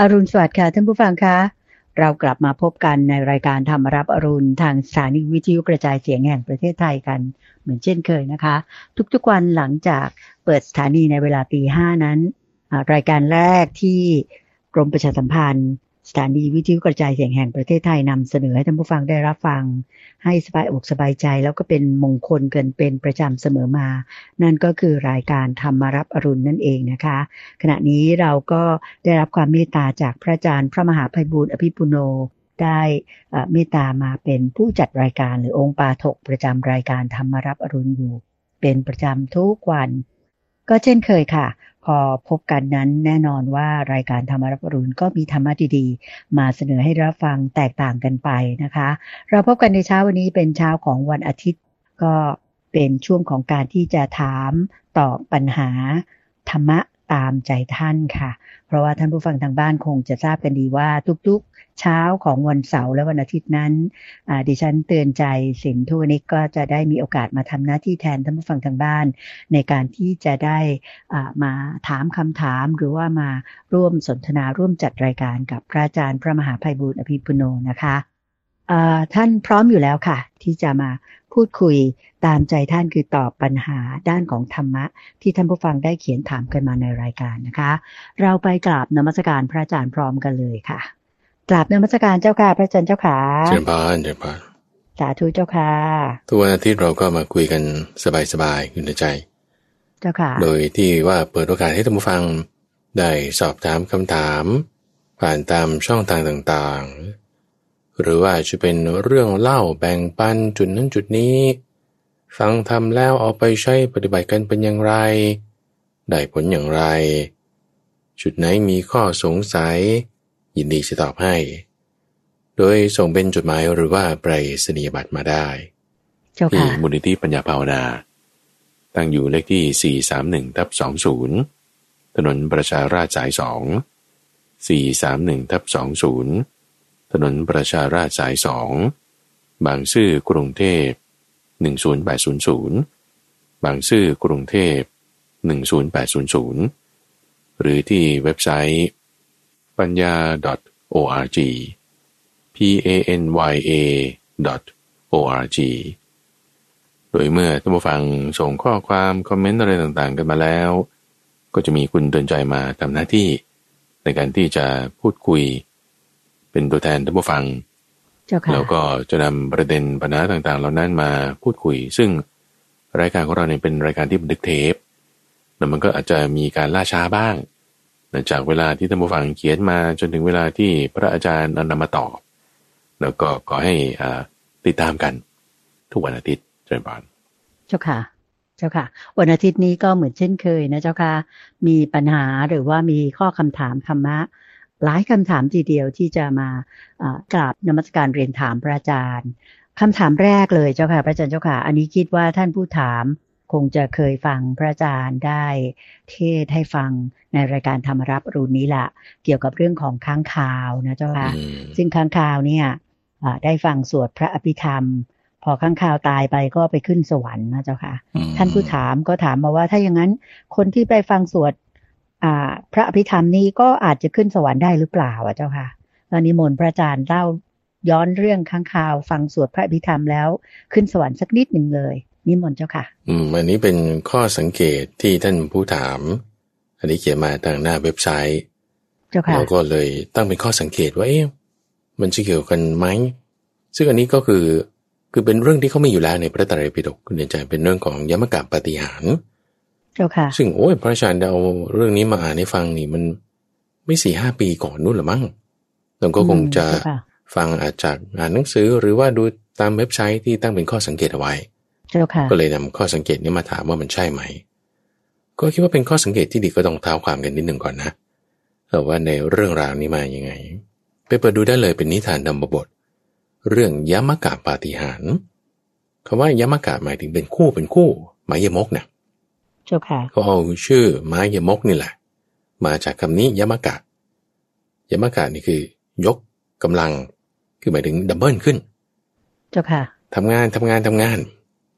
อรุณสวัสดิ์ค่ะท่านผู้ฟังคะเรากลับมาพบกันในรายการธรรมรับอรุณทางสถานีวิทยุกระจายเสียงแห่งประเทศไทยกันเหมือนเช่นเคยนะคะ ทุกๆวันหลังจากเปิดสถานีในเวลาตีห้านั้น รายการแรกที่กรมประชาสัมพันธ์ สถานีวิทยุกระจายเสียงแห่งประเทศไทยนำเสนอให้ท่านผู้ฟังได้รับฟัง ให้สบายอกสบายใจ แล้วก็เป็นมงคลเกินเป็นประจำเสมอมา นั่นก็คือรายการธรรมารับอรุณนั่นเองนะคะ ขณะนี้เราก็ได้รับความเมตตาจากพระอาจารย์พระมหาภัยบูร์อภิปุโนได้เมตตามาเป็นผู้จัดรายการหรือองค์ปาถกประจำรายการธรรมารับอรุณอยู่ เป็นประจำทุกวัน ก็เช่นเคยค่ะ พอพบกันนั้นแน่นอนว่ารายการธรรมรับรุณก็มีธรรมะดีๆ มาเสนอให้รับฟังแตกต่างกันไปนะคะ เราพบกันในเช้าวันนี้เป็นเช้าของวันอาทิตย์ ก็เป็นช่วงของการที่จะถามตอบปัญหาธรรมะ ตามใจท่านค่ะ เพราะว่าท่านผู้ฟังทางบ้านคงจะทราบกันดีว่าทุกๆเช้าของวันเสาร์และวันอาทิตย์นั้นดิฉันเตือนใจสินทุนิกก็จะได้มีโอกาสมาทำหน้าที่แทนท่านผู้ฟังทางบ้าน ในการที่จะได้มาถามคำถามหรือว่ามาร่วมสนทนาร่วมจัดรายการกับพระอาจารย์พระมหาภัยบูร์อภิปุโนนะคะ ท่านพร้อมอยู่แล้วค่ะ ที่จะมาพูดคุยตามใจท่านคือตอบปัญหาด้านของธรรมะ ที่ท่านผู้ฟังได้เขียนถามกันมาในรายการนะคะ เราไปกราบนมัสการพระอาจารย์พร้อมกันเลยค่ะกราบนมัสการเจ้าค่ะพระอาจารย์เจ้าขาเจ้าพานเจ้าพานสาธุเจ้าค่ะทุกวันอาทิตย์เราก็มาคุยกันสบายๆอยู่ในใจ เจ้าค่ะ โดยที่ว่าเปิดโอกาสให้ท่านผู้ฟังได้สอบถามคำถาม ผ่านตามช่องทางต่างๆ หรือว่าจะเป็นเรื่องเล่าแบ่งปันจุดนั้นจุดนี้ ฟังทำแล้วเอาไปใช้ปฏิบัติกันเป็นอย่างไร ได้ผลอย่างไร จุดไหนมีข้อสงสัย ยินดีจะตอบให้ โดยส่งเป็นจดหมายหรือว่าไปรษณียบัตรมาได้ที่มูลนิธิปัญญาภาวนา ตั้งอยู่เลขที่ 431ทับ20 ถนนประชาราชสาย 2 431ทับ20 ถนนประชาราชสาย2บางซื่อกรุงเทพ 10800 บางซื่อกรุงเทพ 10800 หรือที่เว็บไซต์ปัญญา .org p a n y a .org โดยเมื่อท่านผู้ฟังส่งข้อความคอมเมนต์อะไรต่างๆ กันมาแล้ว ก็จะมีคุณเตือนใจมาทำหน้าที่ ในการที่จะพูดคุย เป็นตัวแทนท่านผู้ฟังแล้วก็จะนำประเด็นปัญหาต่างๆ เหล่านั้นมาพูดคุย ซึ่งรายการของเราเนี่ยเป็นรายการที่บันทึกเทปแล้วมันก็อาจจะมีการล่าช้าบ้างจากเวลาที่ท่านผู้ฟังเขียนมาจนถึงเวลาที่พระอาจารย์นำมาตอบ แล้วก็ขอให้ติดตามกัน ทุกวันอาทิตย์เจริญพรเจ้าค่ะ เจ้าค่ะ วันอาทิตย์นี้ก็เหมือนเช่นเคยนะเจ้าค่ะ มีปัญหาหรือว่ามีข้อคำถามธรรมะ หลายคำถามทีเดียวที่จะมากราบนมัสการเรียนถามพระอาจารย์คำถามแรกเลยเจ้าค่ะพระอาจารย์เจ้าค่ะ อันนี้คิดว่าท่านผู้ถามคงจะเคยฟังพระอาจารย์ได้ เทศให้ฟังในรายการธรรมรับรูนี้ละเกี่ยวกับเรื่องของค้างคาวนะเจ้าค่ะซึ่งค้างคาวเนี่ยได้ฟังสวดพระอภิธรรม พอข้างคาวตายไปก็ไปขึ้นสวรรค์นะเจ้าค่ะ ท่านผู้ถามก็ถามมาว่าถ้าอย่างนั้น คนที่ไปฟังสวด พระอภิธรรมนี้ก็อาจจะขึ้นสวรรค์ได้หรือเปล่าอะเจ้าค่ะตอนนี้มนพระอาจารย์เล่าย้อนเรื่องข้างข่าว ฟังสวดพระอภิธรรมแล้ว ขึ้นสวรรค์สักนิดหนึ่งเลย นิมนต์เจ้าค่ะ อืมอันนี้เป็นข้อสังเกตที่ท่านผู้ถาม อันนี้เขียนมาทางหน้าเว็บไซต์เจ้าค่ะเราก็เลยตั้งเป็นข้อสังเกตว่าเอ๊ะมันจะเกี่ยวกันไหมซึ่งอันนี้ก็คือคือเป็นเรื่องที่เขาไม่อยู่แล้วในพระตรัยปิฎกคุณเดชใจเป็นเรื่องของยมกะปฏิหารจ้าค่ะ ซึ่งโอ้ยพระอาจารย์เอาเรื่องนี้มาอ่านให้ฟังนี่มันไม่สี่ห้าปีก่อนนู่นหรือมั้งเราก็คงจะฟังอาจจากอ่านหนังสือหรือว่าดูตามเว็บไซต์ที่ตั้งเป็นข้อสังเกตเอาไว้ก็เลยนำข้อสังเกตนี้มาถามว่ามันใช่ไหม ก็คิดว่าเป็นข้อสังเกตที่ดีก็ต้องเท้าความกันนิดหนึ่งก่อนนะแต่ว่าในเรื่องราวนี้มาอย่างไง ไปเปิดดูได้เลยเป็นนิทานดำบท เรื่องยมกะปาฏิหารคำว่ายมกะหมายถึงเป็นคู่เป็นคู่หมายยมกนะ เจ้าค่ะเขาเอาชื่อไม้ยมกนี่แหละ มาจากคำนี้ยมกะ ยมกะนี่คือ ยกกำลัง คือหมายถึงดับเบิลขึ้น เจ้าค่ะทำงานทำงานทำงาน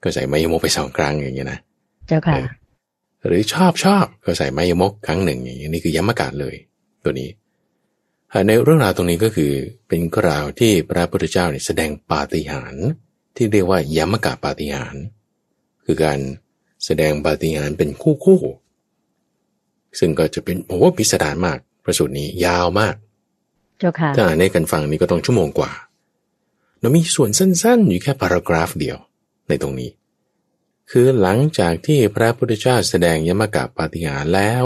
ก็ใส่ไม้ยมกไปสองครั้งอย่างเงี้ยนะ เจ้าค่ะ หรือชอบชอบก็ใส่ไม้ยมกครั้งหนึ่งอย่างเงี้ยนี่คือยมกะเลย ตัวนี้ในเรื่องราวตรงนี้ก็คือเป็นกล่าวที่พระพุทธเจ้าเนี่ยแสดงปาฏิหาริย์ที่เรียกว่ายมกะปาฏิหาริย์คือการ แสดงปาฏิหาริย์เป็นคู่คู่ ซึ่งก็จะเป็นผมว่าพิสดารมากพระสูตรนี้ยาวมาก เจ้าค่ะถ้าอ่านให้กันฟังนี่ก็ต้องชั่วโมงกว่าเรามีส่วนสั้นๆ อยู่แค่พารากราฟเดียวในตรงนี้ คือหลังจากที่พระพุทธเจ้าแสดงยมกะปาฏิหาริย์แล้ว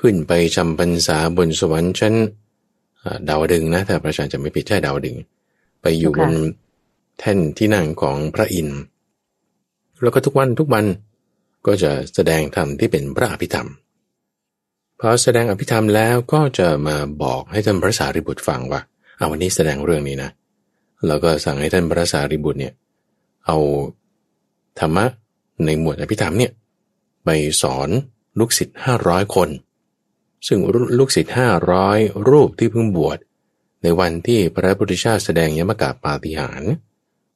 ขึ้นไปจำพรรษาบนสวรรค์ชั้นดาวดึงนะถ้าพระอาจารย์จะไม่ผิดใช่ดาวดึง ไปอยู่บนแท่นที่นั่งของพระอินทร์แล้วก็ทุกวันทุกวัน ก็จะแสดงธรรมที่เป็นพระอภิธรรมพอแสดงอภิธรรมแล้วก็จะมาบอกให้ท่านพระสารีบุตรฟังว่าเอาวันนี้แสดงเรื่องนี้นะแล้วก็สั่งให้ท่านพระสารีบุตรเนี่ยเอาธรรมะในหมวดอภิธรรมเนี่ยไปสอนลูกศิษย์ห้าร้อยคน ซึ่งลูกศิษย์ห้าร้อยรูปที่เพิ่งบวชในวันที่พระพุทธเจ้าแสดงยมกาปาฏิหาริย์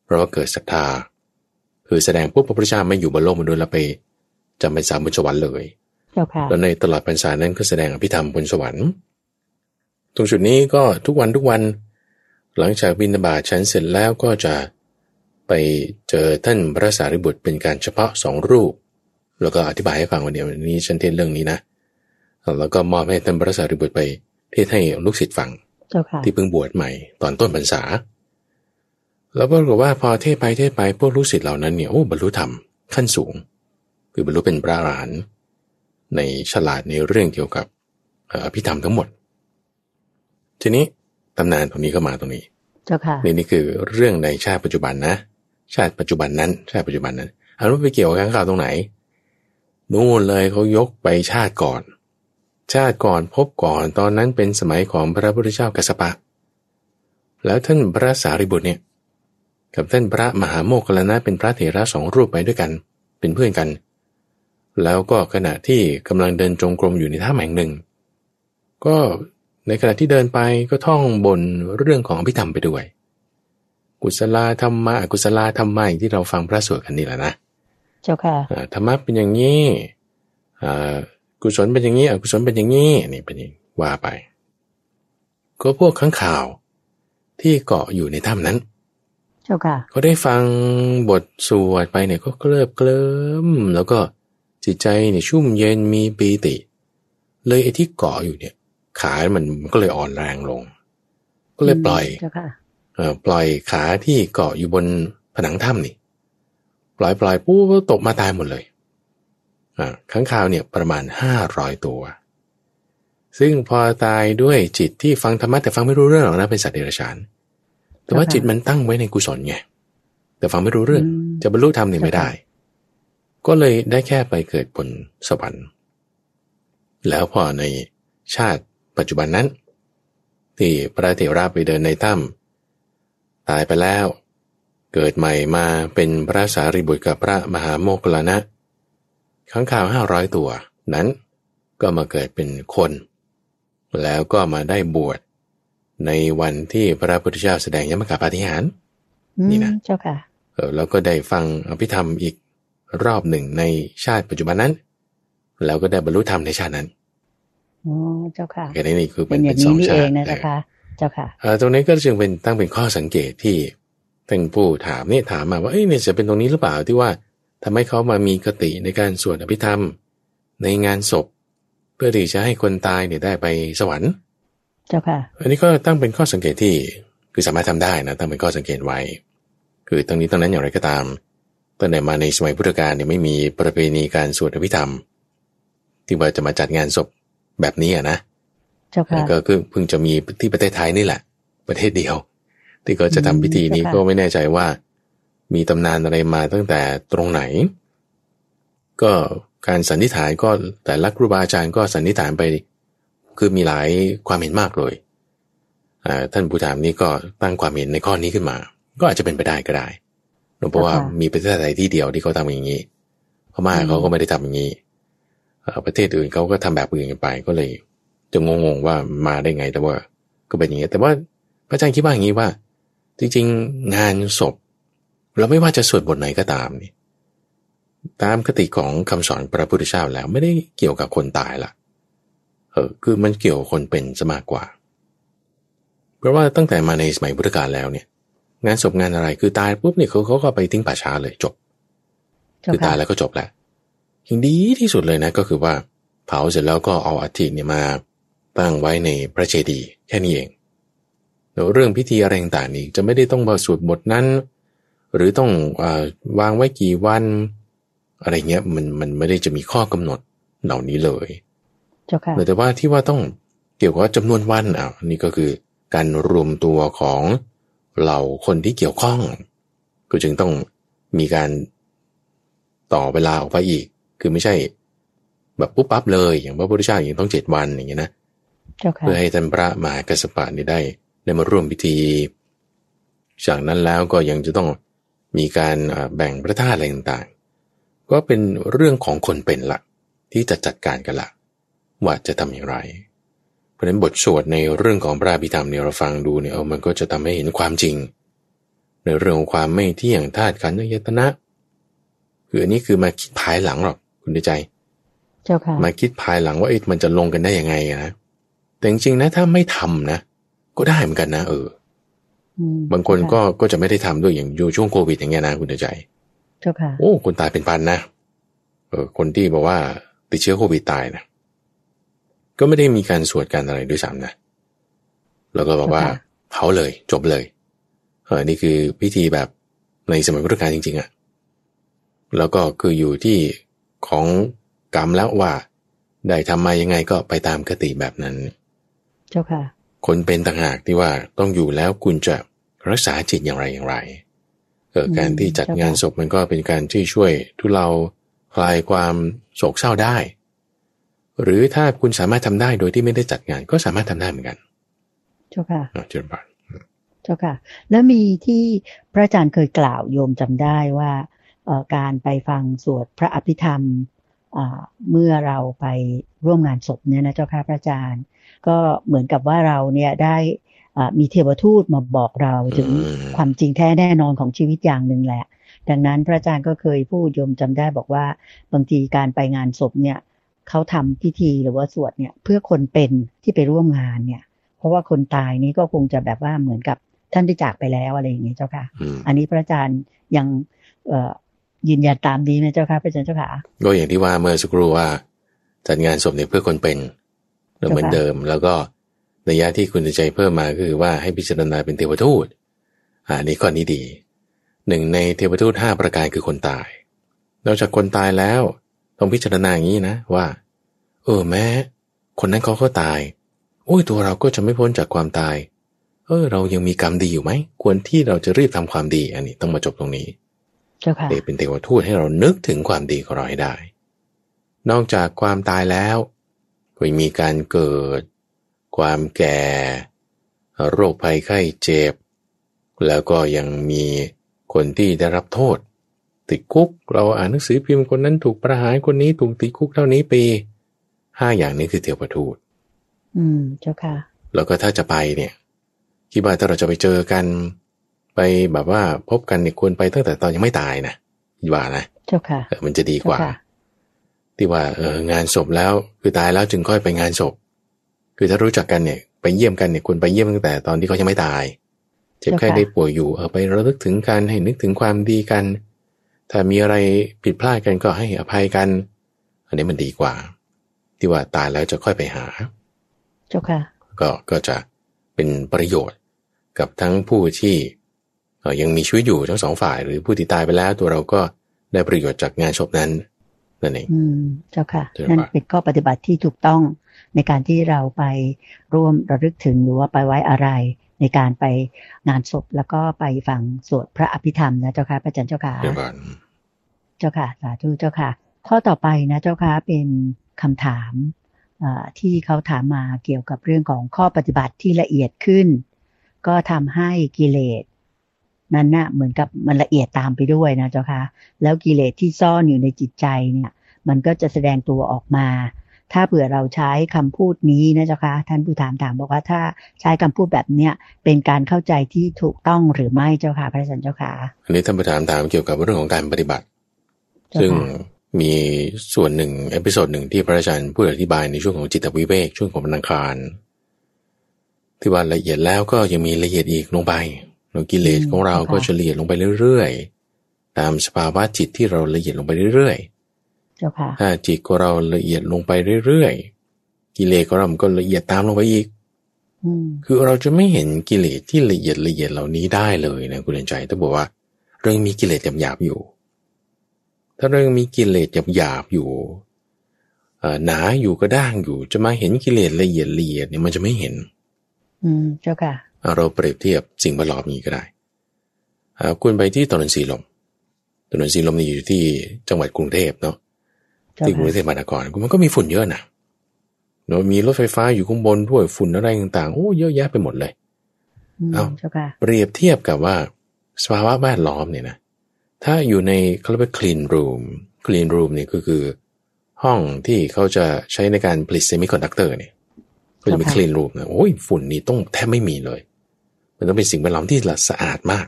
เพราะว่าเกิดศรัทธา คือแสดงปุ๊บพระพุทธเจ้าไม่อยู่บนโลกมนุษย์แล้วไป จำเป็นสามบนสวรรค์เลยแล้วในตลอดพรรษานั้นก็แสดงอภิธรรมบนสวรรค์ตรงจุดนี้ก็ทุกวันทุกวัน หลังจากบินาบาตฉันเสร็จแล้วก็จะไปเจอท่านพระสารีบุตรเป็นการเฉพาะสองรูป แล้วก็อธิบายให้ฟังวันเดียวนี้ฉันเทศเรื่องนี้นะ แล้วก็มอบให้ท่านพระสารีบุตรไปเทศให้ลูกศิษย์ฟังที่เพิ่งบวชใหม่ตอนต้นพรรษา แล้วก็บอกว่าพอเทศไปเทศไปพวกลูกศิษย์เหล่านั้นเนี่ยโอ้บรรลุธรรมขั้นสูง คือบรรลุเป็นพระอรหันต์ในฉลาดในเรื่องเกี่ยวกับอภิธรรมทั้งหมด ทีนี้ตำนานตรงนี้ก็มาตรงนี้เจ้าค่ะนี่นี่คือเรื่องในชาติปัจจุบันนะ ชาติปัจจุบันนั้น ชาติปัจจุบันนั้นอันนั้นไปเกี่ยวกับข้างข่าวตรงไหน นู่นเลยเขายกไปชาติก่อน ชาติก่อนพบก่อนตอนนั้นเป็นสมัยของพระพุทธเจ้ากัสปะ แล้วท่านพระสารีบุตรเนี่ย กับท่านพระมหาโมคคลนะเป็นพระเถระสองรูปไปด้วยกัน เป็นเพื่อนกัน แล้วก็ขณะที่กำลังเดินจงกรมอยู่ในท่าแห่งหนึ่ง ก็ในขณะที่เดินไปก็ท่องบนเรื่องของพิธรรมไปด้วย กุศลธรรมะกุศลธรรมะอย่างที่เราฟังพระสวดกันนี่แหละนะเจ้าค่ะธรรมะเป็นอย่างนี้กุศลเป็นอย่างนี้อกุศลเป็นอย่างนี้นี่เป็นอย่างว่าไป ก็พวกข้างข่าวที่เกาะอยู่ในถ้ำนั้นเจ้าค่ะก็ได้ฟังบทสวดไปเนี่ยก็เคลิบเคลิ้มแล้วก็ จิตใจเนี่ยชุ่มเย็นมีปีติ เลยไอ้ที่เกาะอยู่เนี่ย ขามันก็เลยอ่อนแรงลง ก็เลยปล่อยปล่อยขาที่เกาะอยู่บนผนังถ้ำนี่ ปล่อยปล่อยปุ๊บตกมาตายหมดเลยอ่าข้างคาวเนี่ยประมาณห้าร้อยตัว ซึ่งพอตายด้วยจิตที่ฟังธรรมะแต่ฟังไม่รู้เรื่องหรอกนะเป็นสัตว์เดรัจฉานแต่ว่าจิตมันตั้งไว้ในกุศลไงแต่ฟังไม่รู้เรื่อง จะบรรลุธรรมนี่ไม่ได้ ก็เลยได้แค่ไปเกิดบนสวรรค์ แล้วพอในชาติปัจจุบันนั้น ที่พระเถระไปเดินในถ้ำตายไปแล้ว เกิดใหม่มาเป็นพระสารีบุตรกับพระมหาโมคลานะข้างข่าวห้าร้อยตัวนั้นก็มาเกิดเป็นคน แล้วก็มาได้บวชในวันที่พระพุทธเจ้าแสดงยมกาปาฏิหารนี่นะเจ้าค่ะเออแล้วก็ได้ฟังอภิธรรมอีก รอบหนึ่งในชาติปัจจุบันนั้น แล้วก็ได้บรรลุธรรมในชาตินั้นอ๋อเจ้าค่ะแค่นี้นี่คือเป็นเป็นสองชาตินะคะเจ้าค่ะตรงนี้ก็จึงเป็นตั้งเป็นข้อสังเกตที่ท่านผู้ถามเนี่ยถามมาว่าเอ้ยเนี่ยจะเป็นตรงนี้หรือเปล่าที่ว่าทำให้เขามามีกติในการสวดอภิธรรม ในงานศพ เพื่อที่จะให้คนตายเนี่ยได้ไปสวรรค์ เจ้าค่ะ อันนี้ก็ตั้งเป็นข้อสังเกตที่คือสามารถทำได้นะตั้งเป็นข้อสังเกตไว้ คือตรงนี้ตรงนั้นอย่างไรก็ตาม ตั้งแต่มาในสมัยพุทธกาลเนี่ยไม่มีประเพณีการสวดอภิธรรม ที่ว่าจะมาจัดงานศพแบบนี้อะนะก็คือเพิ่งจะมีที่ประเทศไทยนี่แหละ ประเทศเดียว ที่ก็จะทำพิธีนี้ก็ไม่แน่ใจว่า มีตำนานอะไรมาตั้งแต่ตรงไหน ก็การสันนิษฐานก็แต่ละครูบาอาจารย์ก็สันนิษฐานไป คือมีหลายความเห็นมากเลยท่านผู้ถามนี้ก็ตั้งความเห็นในข้อนี้ขึ้นมา ก็อาจจะเป็นไปได้ก็ได้ เพราะว่ามีประเทศไทยที่เดียวที่เขาทำอย่างนี้พม่าเขาก็ไม่ได้ทำอย่างนี้ประเทศอื่นเขาก็ทำแบบอื่นกันไปก็เลยจะงงๆว่ามาได้ไงแต่ว่าก็เป็นอย่างนี้แต่ว่าพระอาจารย์คิดว่าอย่างนี้ว่า จริงๆงานศพ เราไม่ว่าจะสวดบทไหนก็ตามนี่ตามคติของคำสอนพระพุทธเจ้าแล้วไม่ได้เกี่ยวกับคนตายละเออคือมันเกี่ยวกับคนเป็นซะมากกว่า เพราะว่าตั้งแต่มาในสมัยพุทธกาลแล้วเนี่ย งานศพงานอะไร คือตายปุ๊บเนี่ยเขาเขาก็ไปทิ้งป่าช้าเลยจบเจ้าคือตายค่ะแล้วก็จบแล้วอย่างดีที่สุดเลยนะก็คือว่าเผาเสร็จแล้วก็เอาอัฐิเนี่ยมาตั้งไว้ในพระเจดีย์แค่นี้เองแล้วเรื่องพิธีอะไรต่างๆนี่จะไม่ได้ต้องมาสวดบทนั้น หรือต้องอาวางไว้กี่วัน อะไรเงี้ยมันมันไม่ได้จะมีข้อกำหนดเหล่านี้เลยเจ้าค่ะแต่ว่าที่ว่าต้องเกี่ยวกับจำนวนวันอะนี่ก็คือการรวมตัวของ เหล่าคนที่เกี่ยวข้อง ก็จึงต้องมีการต่อเวลาออกไปอีก คือไม่ใช่ แบบปุ๊บปั๊บเลย อย่างพระพุทธเจ้าอย่างต้องเจ็ดวันอย่างเงี้ยนะเจ้าค่ะเพื่อให้ท่านพระมหากัสสปะนี่ได้ ได้มาร่วมพิธี จากนั้นแล้วก็ยังจะต้องมีการอ่าแบ่งพระธาตุอะไรต่างๆ ก็เป็นเรื่องของคนเป็นละที่จะจัดการกันละว่าจะทำอย่างไรเพ ราะฉะนั้นบทสวดในเรื่องของพระอภิธรรมเนี่ยเราฟังดูเนี่ยเออมันก็จะทำให้เห็นความจริง ในเรื่องของความไม่เที่ยงธาตุขันธ์อายตนะคืออันนี้คือมาคิดภายหลังหรอกคุณได้ใจ เจ้าค่ะมาคิดภายหลังว่าเอ๊ะมันจะลงกันได้ยังไงอะนะแต่จริงๆนะถ้าไม่ทำนะก็ได้เหมือนกันนะ เอออืมบางคนก็ก็จะไม่ได้ทำด้วยอย่างอยู่ช่วงโควิดอย่างเงี้ยนะคุณเดชใจเจ้าค่ะโอ้คนตายเป็นพันนะเออคนที่บอกว่าติดเชื้อโควิดตายนะ ก็ไม่ได้มีการสวดการอะไรด้วยซ้ำนะแล้วก็บอกว่าค่ะเผาเลยจบเลยเออนี่คือพิธีแบบในสมัยพุทธกาลจริงๆอะ่ะแล้วก็คืออยู่ที่ของกรรมแล้วว่า ได้ทำมายังไงก็ไปตามคติแบบนั้น เจ้าค่ะ คนเป็นต่างหากที่ว่าต้องอยู่แล้วคุณจะรักษาจิตอย่างไรอย่างไรเอออืมการที่จัดเจ้าค่ะงานศพมันก็เป็นการที่ช่วยทุเลาคลายความโศกเศร้าได้ หรือถ้าคุณสามารถทำได้โดยที่ไม่ได้จัดงาน ก็สามารถทำได้เหมือนกันเจ้าค่ะอะเชิญบานเจ้าค่ะ แล้วมีที่พระอาจารย์เคยกล่าวโยมจำได้ว่าเอ่อการไปฟังสวดพระอภิธรรมอ่าเมื่อเราไปร่วมงานศพเนี่ยนะเจ้าค่ะพระอาจารย์ ก็เหมือนกับว่าเราเนี่ยได้อ่ามีเทวทูตมาบอกเราถึงความจริงแท้แน่นอนของชีวิตอย่างหนึ่งแหละ ดังนั้นพระอาจารย์ก็เคยพูดโยมจำได้บอกว่าบางทีการไปงานศพเนี่ย เขาทำพิธีหรือว่าสวดเนี่ยเพื่อคนเป็นที่ไปร่วมงานเนี่ย เพราะว่าคนตายนี้ก็คงจะแบบว่าเหมือนกับท่านได้จากไปแล้วอะไรอย่างนี้เจ้าค่ะอืมอันนี้พระอาจารย์ยังเอ่อยืนยันตามนี้ไหมเจ้าค่ะพระอาจารย์เจ้าค่ะก็อย่างที่ว่าเมื่อสักครู่ว่าจัดงานศพเนี่ยเพื่อคนเป็นเหมือนเดิม แล้วก็ระยะที่คุณจะใจเพิ่มมาก็คือว่าให้พิจารณาเป็นเทวทูตอ่านี่ข้อนี้ดีหนึ่งในเทวทูตห้าประการคือคนตาย นอกจากคนตายแล้ว ต้องพิจารณาอย่างนี้นะว่า เออแม้ คนนั้นเขาก็ตายโอ้ยตัวเราก็จะไม่พ้นจากความตาย เออ เรายังมีกรรมดีอยู่ไหมควรที่เราจะรีบทำความดี อันนี้ต้องมาจบตรงนี้เจ้าค่ะเด็กเป็นเทวทูตให้เรานึกถึงความดีของเราให้ได้ นอกจากความตายแล้วก็ยังมีการเกิด ความแก่ โรคภัยไข้เจ็บ แล้วก็ยังมีคนที่ได้รับโทษ ติดคุก เราอ่านหนังสือพิมพ์คนนั้นถูกประหารคนนี้ถูกติดคุกเท่านี้ปีห้าอย่างนี้คือเทวทูต อืมเจ้าค่ะ แล้วก็ถ้าจะไปเนี่ยคิดว่าถ้าเราจะไปเจอกัน ไปแบบว่าพบกันเนี่ยควรไปตั้งแต่ตอนยังไม่ตายนะคิดว่านะเจ้าค่ะเออมันจะดีกว่าเจ้าค่ะที่ว่าเอองานศพแล้ว คือตายแล้วจึงค่อยไปงานศพ คือถ้ารู้จักกันเนี่ย ไปเยี่ยมกันเนี่ยควรไปเยี่ยมตั้งแต่ตอนที่เขายังไม่ตาย เจ็บไข้เจ้าค่ะได้ป่วยอยู่เออไประลึกถึงกันให้นึกถึงความดีกัน ถ้ามีอะไรผิดพลาดกันก็ให้อภัยกัน อันนี้มันดีกว่า ที่ว่าตายแล้วจะค่อยไปหาเจ้าค่ะก็ก็จะเป็นประโยชน์กับทั้งผู้ที่เอ่อยังมีชีวิตอยู่ทั้งสองฝ่าย หรือผู้ที่ตายไปแล้วตัวเราก็ได้ประโยชน์จากงานศพนั้นนั่นเองอืมเจ้าค่ะเจ้าค่ะนั่นเป็นข้อปฏิบัติที่ถูกต้องในการที่เราไปร่วมระลึกถึงหรือว่าไปไว้อะไร ในการไปงานศพแล้วก็ไปฟังสวดพระอภิธรรมนะเจ้าค่ะพระอาจารย์เจ้าค่ะเดี๋ยวก่อนเจ้าค่ะ สาธุเจ้าค่ะ ข้อต่อไปนะเจ้าค่ะเป็นคำถามเอ่อที่เขาถามมาเกี่ยวกับเรื่องของข้อปฏิบัติที่ละเอียดขึ้น ก็ทำให้กิเลสนั้นน่ะเหมือนกับมันละเอียดตามไปด้วยนะเจ้าค่ะแล้วกิเลสที่ซ่อนอยู่ในจิตใจเนี่ย มันก็จะแสดงตัวออกมา ถ้าเผื่อเราใช้คำพูดนี้นะเจ้าค่ะท่านผู้ถามถามบอกว่าถ้าใช้คำพูดแบบเนี้ยเป็นการเข้าใจที่ถูกต้องหรือไม่เจ้าค่ะพระอาจารย์เจ้าค่ะอันนี้ท่านประธานถามเกี่ยวกับเรื่องของการปฏิบัติเจ้าซึ่งค่ะมีส่วนหนึ่ง episode หนึ่งที่พระอาจารย์พูดอธิบายในช่วงของจิตวิเวกช่วงของวันอังคารที่ว่าละเอียดแล้วก็ยังมีละเอียดอีกลงไปเรากิเลสของเราก็จะละเอียดลงไปเรื่อยๆ ตามสภาวะจิตที่เราละเอียดลงไปเรื่อยๆเจ้าค่ะ ถ้าจิตของเราละเอียดลงไปเรื่อยๆกิเลสของเรามันก็ละเอียดตามลงไปอีกอืมคือเราจะไม่เห็นกิเลสที่ละเอียดละเอียดเหล่านี้ได้เลยนะคุณเรียนใจต้องบอกว่าเรายังมีกิเลสหยาบๆอยู่ ถ้าเรายังมีกิเลสหยาบๆอยู่เอ่อหนาอยู่ก็ด้างอยู่ จะมาเห็นกิเลสละเอียดละเอียดเนี่ยมันจะไม่เห็น อืมเจ้าค่ะเอาเราเปรียบเทียบสิ่งแวดล้อมนี้ก็ได้อ่าคุณไปที่ถนนสีลมถนนสีลมนี่อยู่ที่จังหวัดกรุงเทพเนาะเจ้า ที่กรุค่ะงเทพมหานครมันก็มีฝุ่นเยอะนะเนาะมีรถไฟฟ้าอยู่ข้างบนด้วยฝุ่นอะไรต่างๆโอ้เยอะแยะไปหมดเลยอืมเอ้าเจ้าค่ะเปรียบเทียบกับว่าสภาวะแวดล้อมเนี่ยนะถ้าอยู่ในเขาเรียกว่า clean room clean room เนี่ยก็คือ ห้องที่เขาจะใช้ในการผลิต semiconductor เนี่ยก็จะเป็น clean room นะโอ้ยฝุ่นนี่ต้องแทบไม่มีเลย มันต้องเป็นสิ่งแวดล้อมที่ละสะอาดมาก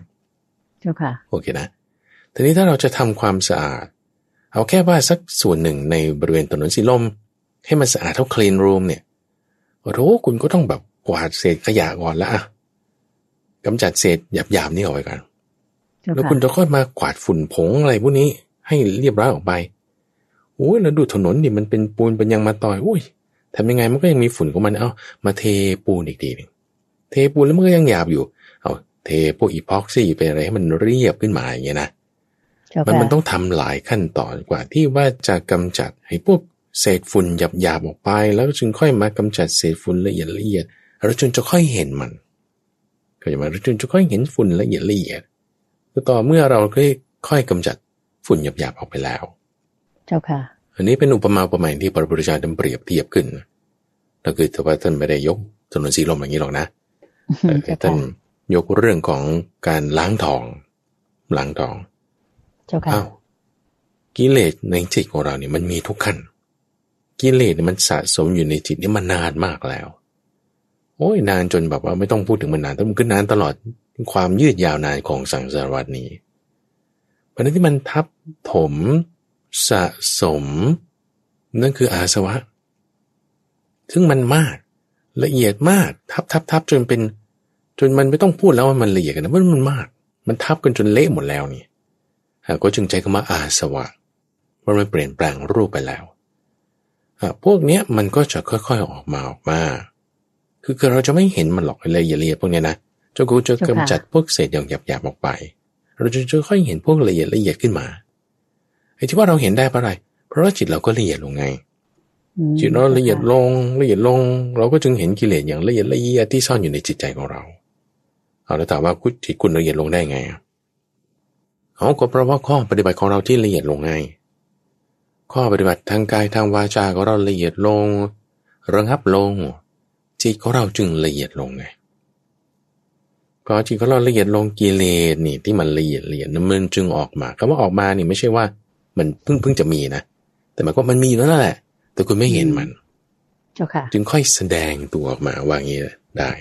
เจ้าค่ะ โอเคนะ ทีนี้ถ้าเราจะทำความสะอาด เอาแค่ว่าสักส่วนหนึ่งในบริเวณถนนสีลม ให้มันสะอาดเท่า clean room เนี่ยโอ้โหคุณก็ต้องแบบกวาดเศษขยะก่อนละอะกำจัดเศษหยาบๆนี่ออกไปก่อนเจ้าแล้วค่ะคุณจะค่อยมากวาดฝุ่นผงอะไรพวกนี้ให้เรียบร้อยออกไปโอ้ยแล้วดูถนนดิมันเป็นปูนเป็นยางมาต่อยอุ้ยทำยังไงมันก็ยังมีฝุ่นของมันเอามาเทปูนอีกทีหนึ่งเทปูนแล้วมันก็ยังหยาบอยู่ เอาเทพวกอีพ็อกซี่เป็นอะไรให้มันเรียบขึ้นมาอย่างเงี้ยนะเจ้า มันค่ะมันต้องทำหลายขั้นตอนกว่าที่ว่าจะกำจัดให้พวกเศษฝุ่นหยาบๆออกไป แล้วจึงค่อยมากำจัดเศษฝุ่นละเอียดละเอียดแล้วจนจะค่อยเห็นมันก็จะมาแล้วจนจะค่อยเห็นฝุ่นละเอียดละเอียดก็ต่อเมื่อเราค่อยๆกำจัดฝุ่นหยาบๆออกไปแล้ว เจ้าค่ะ อันนี้เป็นอุปมาอุปไมยที่พระพุทธเจ้าท่านเปรียบเทียบขึ้นก็คือแต่ว่าท่านไม่ได้ยกถนนสีลมอย่างนี้หรอกนะเอ่อเจ้าท่าค่ะนยกเรื่องของการล้างทองล้างทอง เจ้าค่ะอ้าวกิเลสในจิตของเราเนี่ยมันมีทุกขั้น กิเลสมันสะสมอยู่ในจิตนี่มานานมากแล้ว โอ้ยนานจนแบบว่าไม่ต้องพูดถึงมันนานแต่มันก็นานตลอดความยืดยาวนานของสังสารวัตนี้เพราะนั้นที่มันทับถมสะสม นั่นคืออาสวะ ซึ่งมันมากละเอียดมาก ทับทับทับจนเป็น จนมันไม่ต้องพูดแล้วว่ามันละเอียดกันนะเพรามันมาก มันทับกันจนเละหมดแล้วนี่ ก็จึงใช้คำว่าอาสวะเพราะมันเปลี่ยนแปลงรูปไปแล้วอะพวกเนี้ยมันก็จะค่อยๆออกมาออกมา คือคือเราจะไม่เห็นมันหรอกอะไรละเอียดพวกเนี้ยนะจนกูจะกำจัดพวกเศษอย่างหยาบๆออกไป เราจะค่อยๆเห็นพวกละเอียดละเอียดขึ้นมาไอ้ที่ว่าเราเห็นได้เพราะอะไร เพราะว่าจิตเราก็ละเอียดลงไงอืมจิตเราละเอียดลงละเอียดลง เราก็จึงเห็นกิเลสอย่างละเอียดละเอียดที่ซ่อนอยู่ในจิตใจของเรา เอาแล้วถามว่าคุณจิตคุณละเอียดลงได้ไงอะ เอาก็เพราะว่าข้อปฏิบัติของเราที่ละเอียดลงไง ข้อปฏิบัติทางกายทางวาจาของเราละเอียดลง ระงับลง จิตของเราจึงละเอียดลงไงพอจิตของเราละเอียดลงกิเลสนี่ที่มันละเอียดละเอียดนั้นมันจึงออกมาคำว่าออกมานี่ไม่ใช่ว่า มันเพิ่งเพิ่งจะมีนะแต่หมายความว่ามันมีอยู่แล้วแหละ แต่คุณไม่เห็นมันเจ้าค่ะจึงค่อยแสดงตัวออกมาว่างี้ได้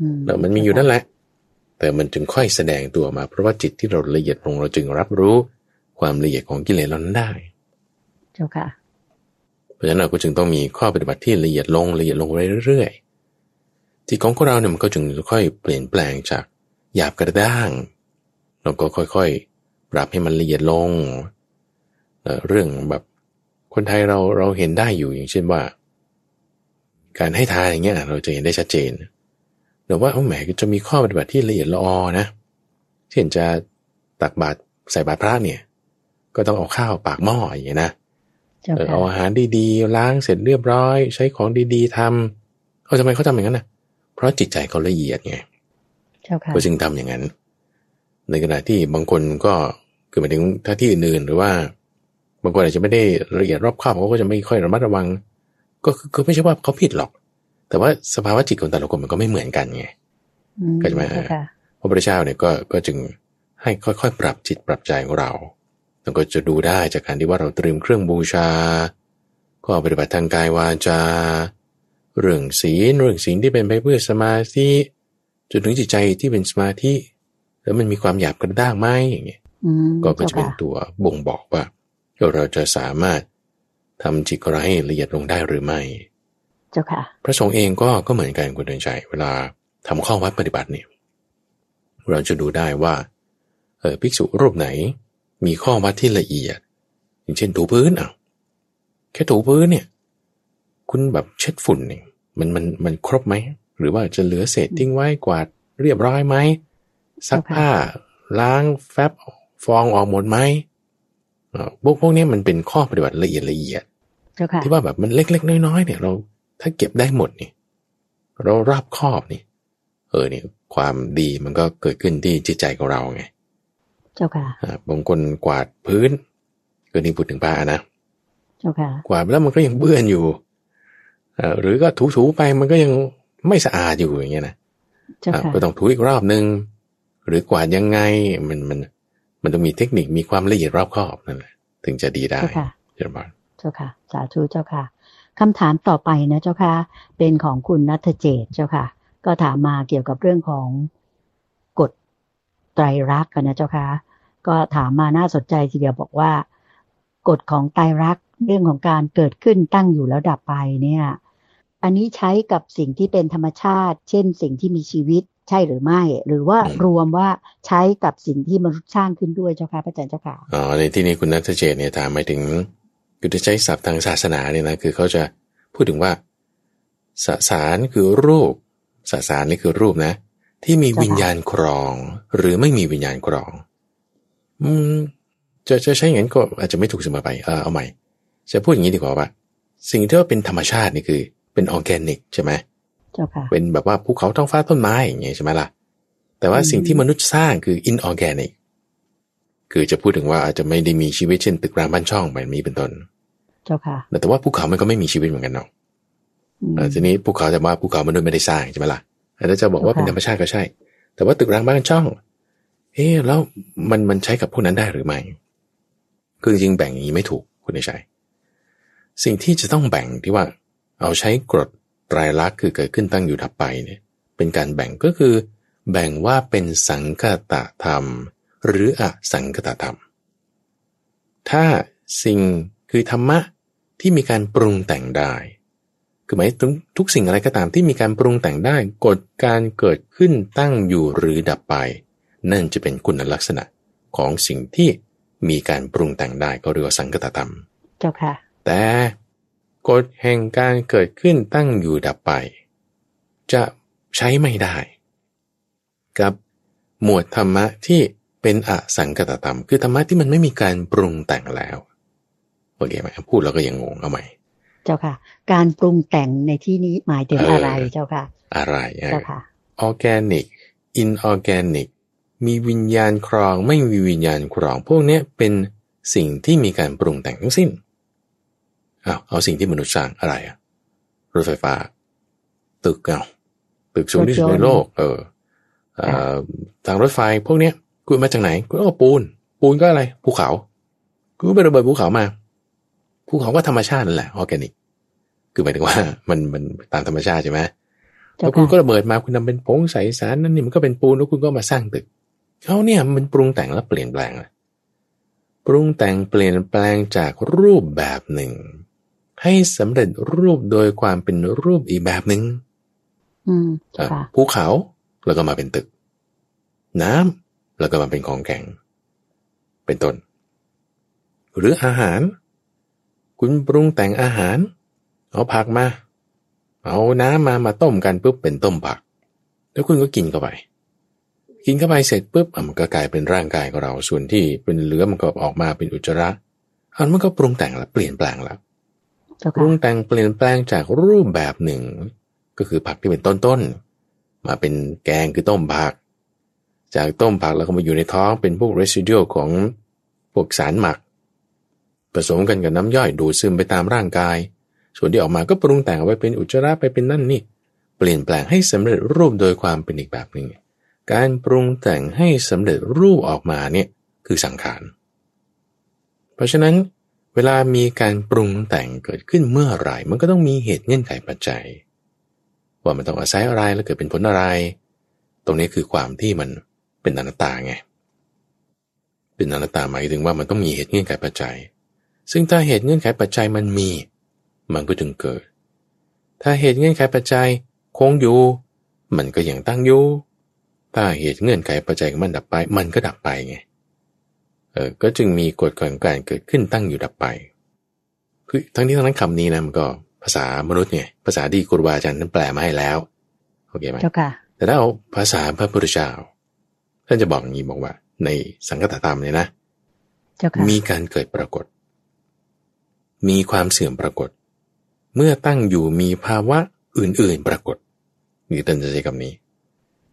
อืมแล้วมันมีอยู่นั่นแหละ แต่มันจึงค่อยแสดงตัวมา เพราะว่าจิตที่เราละเอียดลงเราจึงรับรู้ความละเอียดของกิเลสเรานั้นได้ เจ้าค่ะ เพราะฉะนั้นเราก็จึงต้องมีข้อปฏิบัติที่ละเอียดลงละเอียดลงไปเรื่อยๆจิตของเราเนี่ยมันก็จึงค่อยเปลี่ยนแปลงจากหยาบกระด้าง เราก็ค่อยๆ ปรับให้มันละเอียดลงเอ่อเรื่องแบบคนไทยเราเราเห็นได้อยู่อย่างเช่นว่า การให้ทานอย่างเงี้ยเราจะเห็นได้ชัดเจน แต่ว่าเอาแหมจะมีข้อปฏิบัติที่ละเอียดละออนะเช่นจะตักบาตรใส่บาตรพระเนี่ย ก็ต้องเอาข้าวปากหม้ออย่างเงี้ยนะเจ้าเออค่ะเอาอาหารดีๆ ล้างเสร็จเรียบร้อย ใช้ของดีๆทำเอาทำไมเขาทำอย่างนั้นนะเพราะจิตใจเขาละเอียดไงเจ้าค่ะก็จึงทำอย่างนั้น ในขณะที่บางคนก็คือหมายถึงถ้าที่อื่นๆหรือว่า บางคนอาจจะไม่ได้ละเอียดรอบคอบเขาก็จะไม่ค่อยระมัดระวัง ก็คือก็ไม่ใช่ว่าเขาผิดหรอก แต่ว่าสภาวะจิตของแต่ละคนมันก็ไม่เหมือนกันไงอืมก็จะมาเจ้าค่ะพระพุทธเจ้าเนี่ยก็ก็จึงให้ค่อยๆ ปรับจิตปรับใจของเราแล้วก็จะดูได้จากการที่ว่าเราเตรียมเครื่องบูชา ก็ปฏิบัติทางกายวาจา เรื่องศีลเรื่องศีลที่เป็นไปเพื่อสมาธิจนถึงจิตใจที่เป็นสมาธิแล้วมันมีความหยาบกระด้างไหมอย่างเงี้ยอืมก็ก็จะเป็นจ้าค่ตัวบ่งบอกว่าเราจะสามารถทำจิตของเราให้ละเอียดลงได้หรือไม่ เจ้าค่ะ พระสงฆ์เองก็ก็เหมือนกันคุณเดินใจ เวลาทำข้อวัดปฏิบัติเนี่ยเราจะดูได้ว่าเออภิกษุรูปไหน มีข้อวัดที่ละเอียด อย่างเช่นถูพื้นอะแค่ถูพื้นเนี่ย คุณแบบเช็ดฝุ่นเนี่ยมันมันมันครบไหม หรือว่าจะเหลือเศษทิ้งไว้กวาดเรียบร้อยไหมซักผ้าล้างแฟบฟองออกหมดไหมพวกพวกนี้มันเป็นข้อปฏิบัติละเอียดละเอียดที่ว่าแบบมันเล็กๆ น้อยๆเนี่ยเรา ถ้าเก็บได้หมดนี่เรารอบครอบนี่ เออเนี่ยความดีมันก็เกิดขึ้นที่จิตใจของเราไง เจ้าค่ะบางคนกวาดพื้นก็นี่พูดถึงผ้านะ เจ้าค่ะ กวาดแล้วมันก็ยังเบื่อนอยู่หรือก็ถูๆไปมันก็ยังไม่สะอาดอยู่อย่างเงี้ยนะก็ต้องถูอีกรอบนึง หรือกวาดยังไงมันมัน มันต้องมีเทคนิคมีความละเอียดรอบคอบนั่นแหละถึงจะดีได้เจ้าค่ะเจ้าค่ะ สาธุเจ้าค่ะ คำถามต่อไปนะเจ้าค่ะ เป็นของคุณนัทเจตเจ้าค่ะ ก็ถามมาเกี่ยวกับเรื่องของกฎไตรรักกันนะเจ้าค่ะ ก็ถามมาน่าสนใจทีเดียวบอกว่ากฎของไตรรักเรื่องของการเกิดขึ้นตั้งอยู่แล้วดับไปเนี่ย อันนี้ใช้กับสิ่งที่เป็นธรรมชาติ เช่น สิ่งที่มีชีวิตใช่หรือไม่ หรือว่ารวมว่าใช้กับสิ่งที่มนุษย์สร้างขึ้นด้วยเจ้าค่ะพระอาจารย์เจ้าค่ะอ๋อในที่นี้คุณนัทเจตเนี่ยถามหมายถึง คือจะใช้ศัพท์ทางศาสนาเนี่ยนะคือเขาจะพูดถึงว่าสสารคือรูปสสารนี่คือรูปนะ ที่มีวิญญาณครอง หรือไม่มีวิญญาณครอง อืมจะจะใช้อย่างนั้นก็อาจจะไม่ถูกเสมอไปเออเอาใหม่ จะพูดอย่างนี้ดีกว่าว่า สิ่งที่ว่าเป็นธรรมชาตินี่คือ เป็นออร์แกนิกใช่ไหมเจ้าค่ะเป็นแบบว่าภูเขาท้องฟ้าต้นไม้อย่างเงี้ยใช่ไหมล่ะแต่ว่าสิ่งที่มนุษย์สร้างคือ inorganic คือจะพูดถึงว่าอาจจะไม่ได้มีชีวิตเช่นตึกรางบ้านช่องแบบนี้เป็นต้น เจ้าค่ะ แต่ว่าภูเขามันก็ไม่มีชีวิตเหมือนกันเนาะทีนี้ภูเขาจะว่าภูเขามนุษย์ไม่ได้สร้างใช่ไหมล่ะแล้วจะบอกว่าเป็นธรรมชาติก็ใช่ แต่ว่าตึกรางบ้านช่อง เอ๊แล้วมันมันใช้กับพวกนั้นได้หรือไม่ คือจริงแบ่งอย่างนี้ไม่ถูกคุณชัยสิ่งที่จะต้องแบ่งที่ว่า เอาใช้กรดไตรลักษณ์คือเกิดขึ้นตั้งอยู่ดับไปเนี่ย เป็นการแบ่งก็คือ แบ่งว่าเป็นสังคตะธรรม หรืออสังคตะธรรม ถ้าสิ่งคือธรรมะที่มีการปรุงแต่งได้ คือหมายถึงทุกสิ่งอะไรก็ตามที่มีการปรุงแต่งได้กฎการเกิดขึ้นตั้งอยู่หรือดับไป นั่นจะเป็นคุณลักษณะของสิ่งที่มีการปรุงแต่งได้ก็เรียกว่าสังกตธรรม เจ้าค่ะ แต่กฎแห่งการเกิดขึ้นตั้งอยู่ดับไป จะใช้ไม่ได้ กับหมวดธรรมะที่ เป็นอสังกตธรรม คือธรรมะที่มันไม่มีการปรุงแต่งแล้วโอเคไหมพูดแล้วก็ยังงงเอาใหม่เจ้าค่ะ การปรุงแต่งในที่นี้หมายถึงอะไรเจ้าค่ะ อะไรเจ้าค่ะออร์แกนิกอินออร์แกนิกมีวิญญาณครองไม่มีวิญญาณครอง พวกนี้เป็นสิ่งที่มีการปรุงแต่งทั้งสิ้นเอาเอาสิ่งที่มนุษย์สร้างอะไรอะรถไฟฟ้า ตึกเอาตึกสูงที่สุดในโลก เออทางรถไฟพวกเนี้ย คุณมาจากไหน คุณเอาปูน ปูนก็อะไร ภูเขา คุณไประเบิดภูเขามา ภูเขาก็ธรรมชาตินั่นแหละออร์แกนิก คือหมายถึงว่ามันมันตามธรรมชาติใช่ไหมแล้วคุณก็ระเบิดมาคุณทาเป็นผงใสสารนั่นนี่มันก็เป็นปูนแล้วคุณก็มาสร้างตึกเขาเนี่ยมันปรุงแต่งแล้วเปลี่ยนแปลงปรุงแต่งเปลี่ยนแปลงจากรูปแบบหนึ่ง ให้สำเร็จรูปโดยความเป็นรูปอีกแบบหนึ่งภูเขาแล้วก็มาเป็นตึก น้ำ แล้วก็มาเป็นของแข็ง เป็นต้น หรืออาหาร คุณปรุงแต่งอาหาร เอาผักมา เอาน้ำมามาต้มกันปุ๊บเป็นต้มผัก แล้วคุณก็กินเข้าไป กินเข้าไปเสร็จปุ๊บมันก็กลายเป็นร่างกายของเราส่วนที่เป็นเหลือมันก็ออกมาเป็นอุจจาระอันมันก็ปรุงแต่งแล้วเปลี่ยนแปลงแล้วปรุงแต่งเปลี่ยนแปลงจากรูปแบบหนึ่ง ก็คือผักที่เป็นต้นๆมาเป็นแกงคือต้มผัก จากต้มผักแล้วก็มาอยู่ในท้องเป็นพวก residual ของพวกสารหมัก ผสมกันกับน้ำย่อยดูดซึมไปตามร่างกาย ส่วนที่ออกมาก็ปรุงแต่งไว้เป็นอุจจาระไปเป็นนั่นนี่ เปลี่ยนแปลงให้สำเร็จรูปโดยความเป็นอีกแบบหนึ่งการปรุงแต่งให้สำเร็จรูปออกมาเนี่ยคือสังขาร เพราะฉะนั้น เวลามีการปรุงแต่งเกิดขึ้นเมื่อไหร่มันก็ต้องมีเหตุเงื่อนไขปัจจัย ว่ามันต้องอาศัยอะไรแล้วเกิดเป็นผลอะไร ตรงนี้คือความที่มัน เป็นอนัตตาไง เป็นอนัตตาหมายถึงว่ามันต้องมีเหตุเงื่อนไขปัจจัย ซึ่งถ้าเหตุเงื่อนไขปัจจัยมันมี มันก็ถึงเกิด ถ้าเหตุเงื่อนไขปัจจัยคงอยู่ มันก็ยังตั้งอยู่ ถ้าเหตุเงื่อนไขปัจจัยมันดับไป มันก็ดับไปไง เออ ก็จึงมีกฎของการเกิดขึ้นตั้งอยู่ดับไป คือทั้งนี้ทั้งนั้นคำนี้นะมันก็ภาษามนุษย์ไงภาษาที่ครูบาอาจารย์ท่านแปลมาให้แล้ว โอเคไหมเจ้าค่ะแต่ถ้าเอาภาษาพระพุทธเจ้า ท่านจะบอกอย่างนี้บอกว่า ในสังกัตธรรมเนี่ยนะเจ้าค่ะมีการเกิดปรากฏ มีความเสื่อมปรากฏ เมื่อตั้งอยู่มีภาวะอื่น ๆปรากฏนี่ท่านจะใช้คำนี้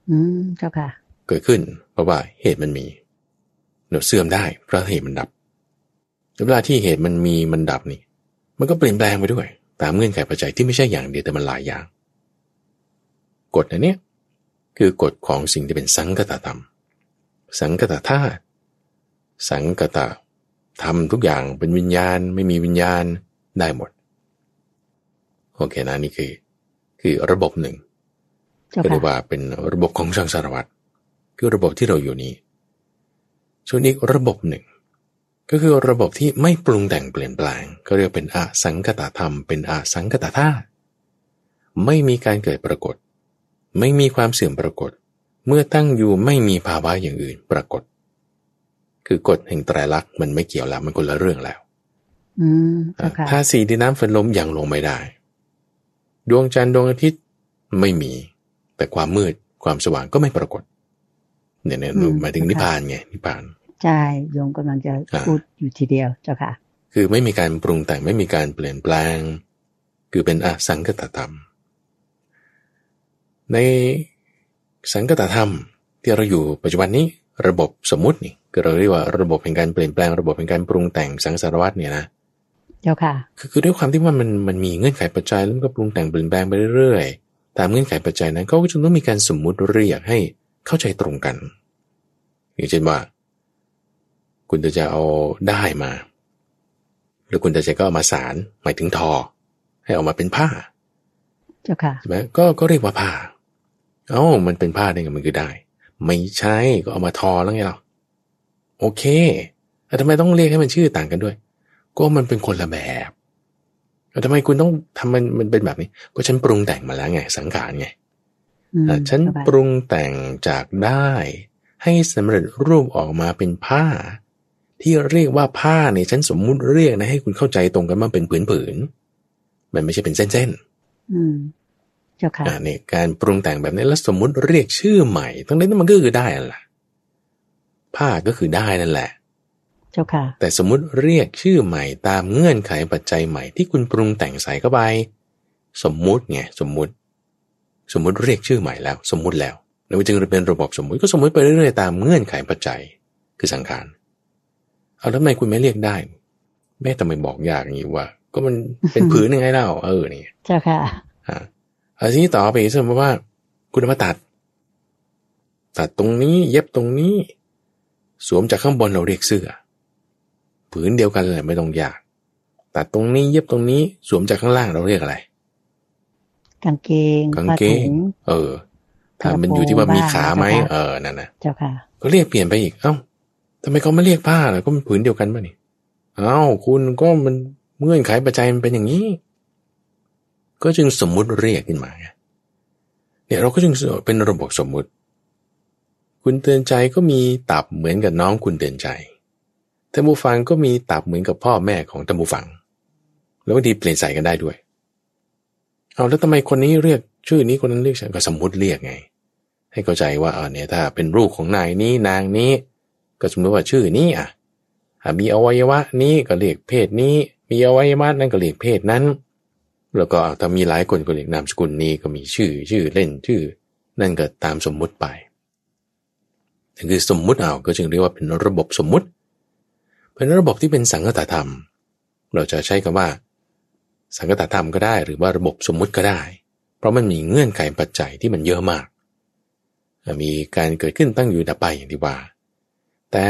อืมเจ้าค่ะ เกิดขึ้น เพราะว่าเหตุมันมีเดี๋ยวเสื่อมได้ เพราะเหตุมันดับแต่เวลาที่เหตุมันมีมันดับนี่ มันก็เปลี่ยนแปลงไปด้วย ตามเงื่อนไขปัจจัยที่ไม่ใช่อย่างเดียวแต่มันหลายอย่าง กฎอันเนี้ยคือกฎของสิ่งที่เป็นสังกตธรรม สังกตธาตุสังกตะทำทุกอย่างเป็นวิญญาณไม่มีวิญญาณได้หมด โอเคนะนี่คือ คือระบบหนึ่งเจ้าก็เรียกค่ะว่าเป็นระบบของสังสารวัตรคือระบบที่เราอยู่นี้ ส่วนอีกระบบหนึ่ง ก็คือระบบที่ไม่ปรุงแต่งเปลี่ยนแปลง ก็เรียกเป็นอสังกตธรรม เป็นอสังกตธาตุไม่มีการเกิดปรากฏ ไม่มีความเสื่อมปรากฏ เมื่อตั้งอยู่ไม่มีภาวะอย่างอื่นปรากฏ คือกฎแห่งไตรลักษณ์มันไม่เกี่ยวแล้วมันคนละเรื่องแล้วอืมเจ้าค่ะถ้าสีดินน้ำฝนลมยังลงไม่ได้ ดวงจันทร์ดวงอาทิตย์ไม่มี แต่ความมืดความสว่างก็ไม่ปรากฏ เนี่ยเนี่ยอืมหมายถึงค่ะนิพพานไงนิพพาน ใช่โยมกำลังจะอ่าพูดอยู่ทีเดียวเจ้าค่ะ คือไม่มีการปรุงแต่งไม่มีการเปลี่ยนแปลง คือเป็นอสังกตธรรม ใน สังกตธรรมที่เราอยู่ปัจจุบันนี้ระบบสมมุตินี่คือเราเรียกว่าระบบแห่งการเปลี่ยนแปลงระบบแห่งการปรุงแต่งสังสารวัตเนี่ยนะเจ้าค่ะ คือคือด้วยความที่ว่ามันมันมีเงื่อนไขปัจจัยแล้วมันก็ปรุงแต่งเปลี่ยนแปลงไปเรื่อยๆตามเงื่อนไขปัจจัยนั้นเขาก็จึงต้องมีการสมมุติเรียกให้เข้าใจตรงกัน อย่างเช่นว่า คุณจะเอาได้มา หรือคุณจะก็เอามาสารหมายถึงทอ ให้ออกมาเป็นผ้า เจ้าค่ะใช่ไหมก็ก็เรียกว่าผ้า เอ้ามันเป็นผ้าได้ไงมันคือได้ ไม่ใช่ก็เอามาทอแล้วไงเราโอเคแต่ทำไมต้องเรียกให้มันชื่อต่างกันด้วย ก็มันเป็นคนละแบบแล้วทำไมคุณต้องทำมันมันเป็นแบบนี้ ก็ฉันปรุงแต่งมาแล้วไง สังขารไงอืมอะฉันเจ้าค่ะปรุงแต่งจากได้ ให้สำเร็จรูปออกมาเป็นผ้า ที่เรียกว่าผ้าเนี่ยฉันสมมุติเรียกนะให้คุณเข้าใจตรงกันว่าเป็นผืนๆมันไม่ใช่เป็นเส้นๆอืม เจ้าค่ะอ่าเนี่ยการปรุงแต่งแบบนี้แล้วสมมุติเรียกชื่อใหม่ทั้งนี้นมันก็คือได้นั่นแหละผ้าก็คือได้นั่นแหละ เจ้าค่ะ แต่สมมุติเรียกชื่อใหม่ตามเงื่อนไขปัจจัยใหม่ที่คุณปรุงแต่งใส่เข้าไปสมมุติไงสมมุติ สมมุติเรียกชื่อใหม่แล้ว สมมุติแล้วแล้วมันจึงเป็นระบบสมมุติก็สมมุติไปเรื่อยๆตามเงื่อนไขปัจจัยคือสังขารเอาแล้วทำไมคุณไม่เรียกได้ แม่ทำไมบอกยากอย่างนี้วะก็มันเป็นผืนยังไงเล่าเออนี่เจ้าค่ะ อ่าอันนี้ต่อไปสมมติว่า คุณเอามาตัด ตัดตรงนี้เย็บตรงนี้ สวมจากข้างบนเราเรียกเสื้อผืนเดียวกันเลยไม่ต้องยาก ตัดตรงนี้เย็บตรงนี้ สวมจากข้างล่างเราเรียกอะไร กางเกงกางผ้าเกถุงงเออถ้ามันอยู่ที่ว่ามีขาไหมบ้างนะคะเออนั่นนะเจ้าค่ะ ก็เรียกเปลี่ยนไปอีก เอ้าทำไมเขาไม่เรียกผ้าล่ะก็มันผืนเดียวกันป่ะนี่เอ้าคุณก็มันเงื่อนไขปัจจัยมันเป็นอย่างนี้ ก็จึงสมมุติเรียกขึ้นมาไงเนี่ยเราก็จึงเป็นระบบสมมุติ คุณเตือนใจก็มีตับเหมือนกับน้องคุณเตือนใจท่านผู้ฟังก็มีตับเหมือนกับพ่อแม่ของท่านผู้ฟัง แล้วบางทีเปลี่ยนใส่กันได้ด้วย เอาแล้วทำไมคนนี้เรียกชื่อนี้คนนั้นเรียกฉันก็สมมุติเรียกไง ให้เข้าใจว่าเออเนี่ยถ้าเป็นลูกของนายนี้นางนี้ ก็สมมติว่าชื่อนี้อะอะมีอวัยวะนี้ก็เรียกเพศนี้ มีอวัยวะนั้นก็เรียกเพศนั้น แล้วก็ถ้ามีหลายคนก็เรียกนามสกุลนี้ก็มีชื่อชื่อเล่นชื่อ นั่นก็ตามสมมุติไปนั่นคือสมมุติเอาก็จึงเรียกว่าเป็นระบบสมมุติ เป็นระบบที่เป็นสังคตธรรม เราจะใช้คำว่า สังคตธรรมก็ได้ หรือว่าระบบสมมุติก็ได้ เพราะมันมีเงื่อนไขปัจจัยที่มันเยอะมาก มีการเกิดขึ้นตั้งอยู่ดับไปอย่างที่ว่า แต่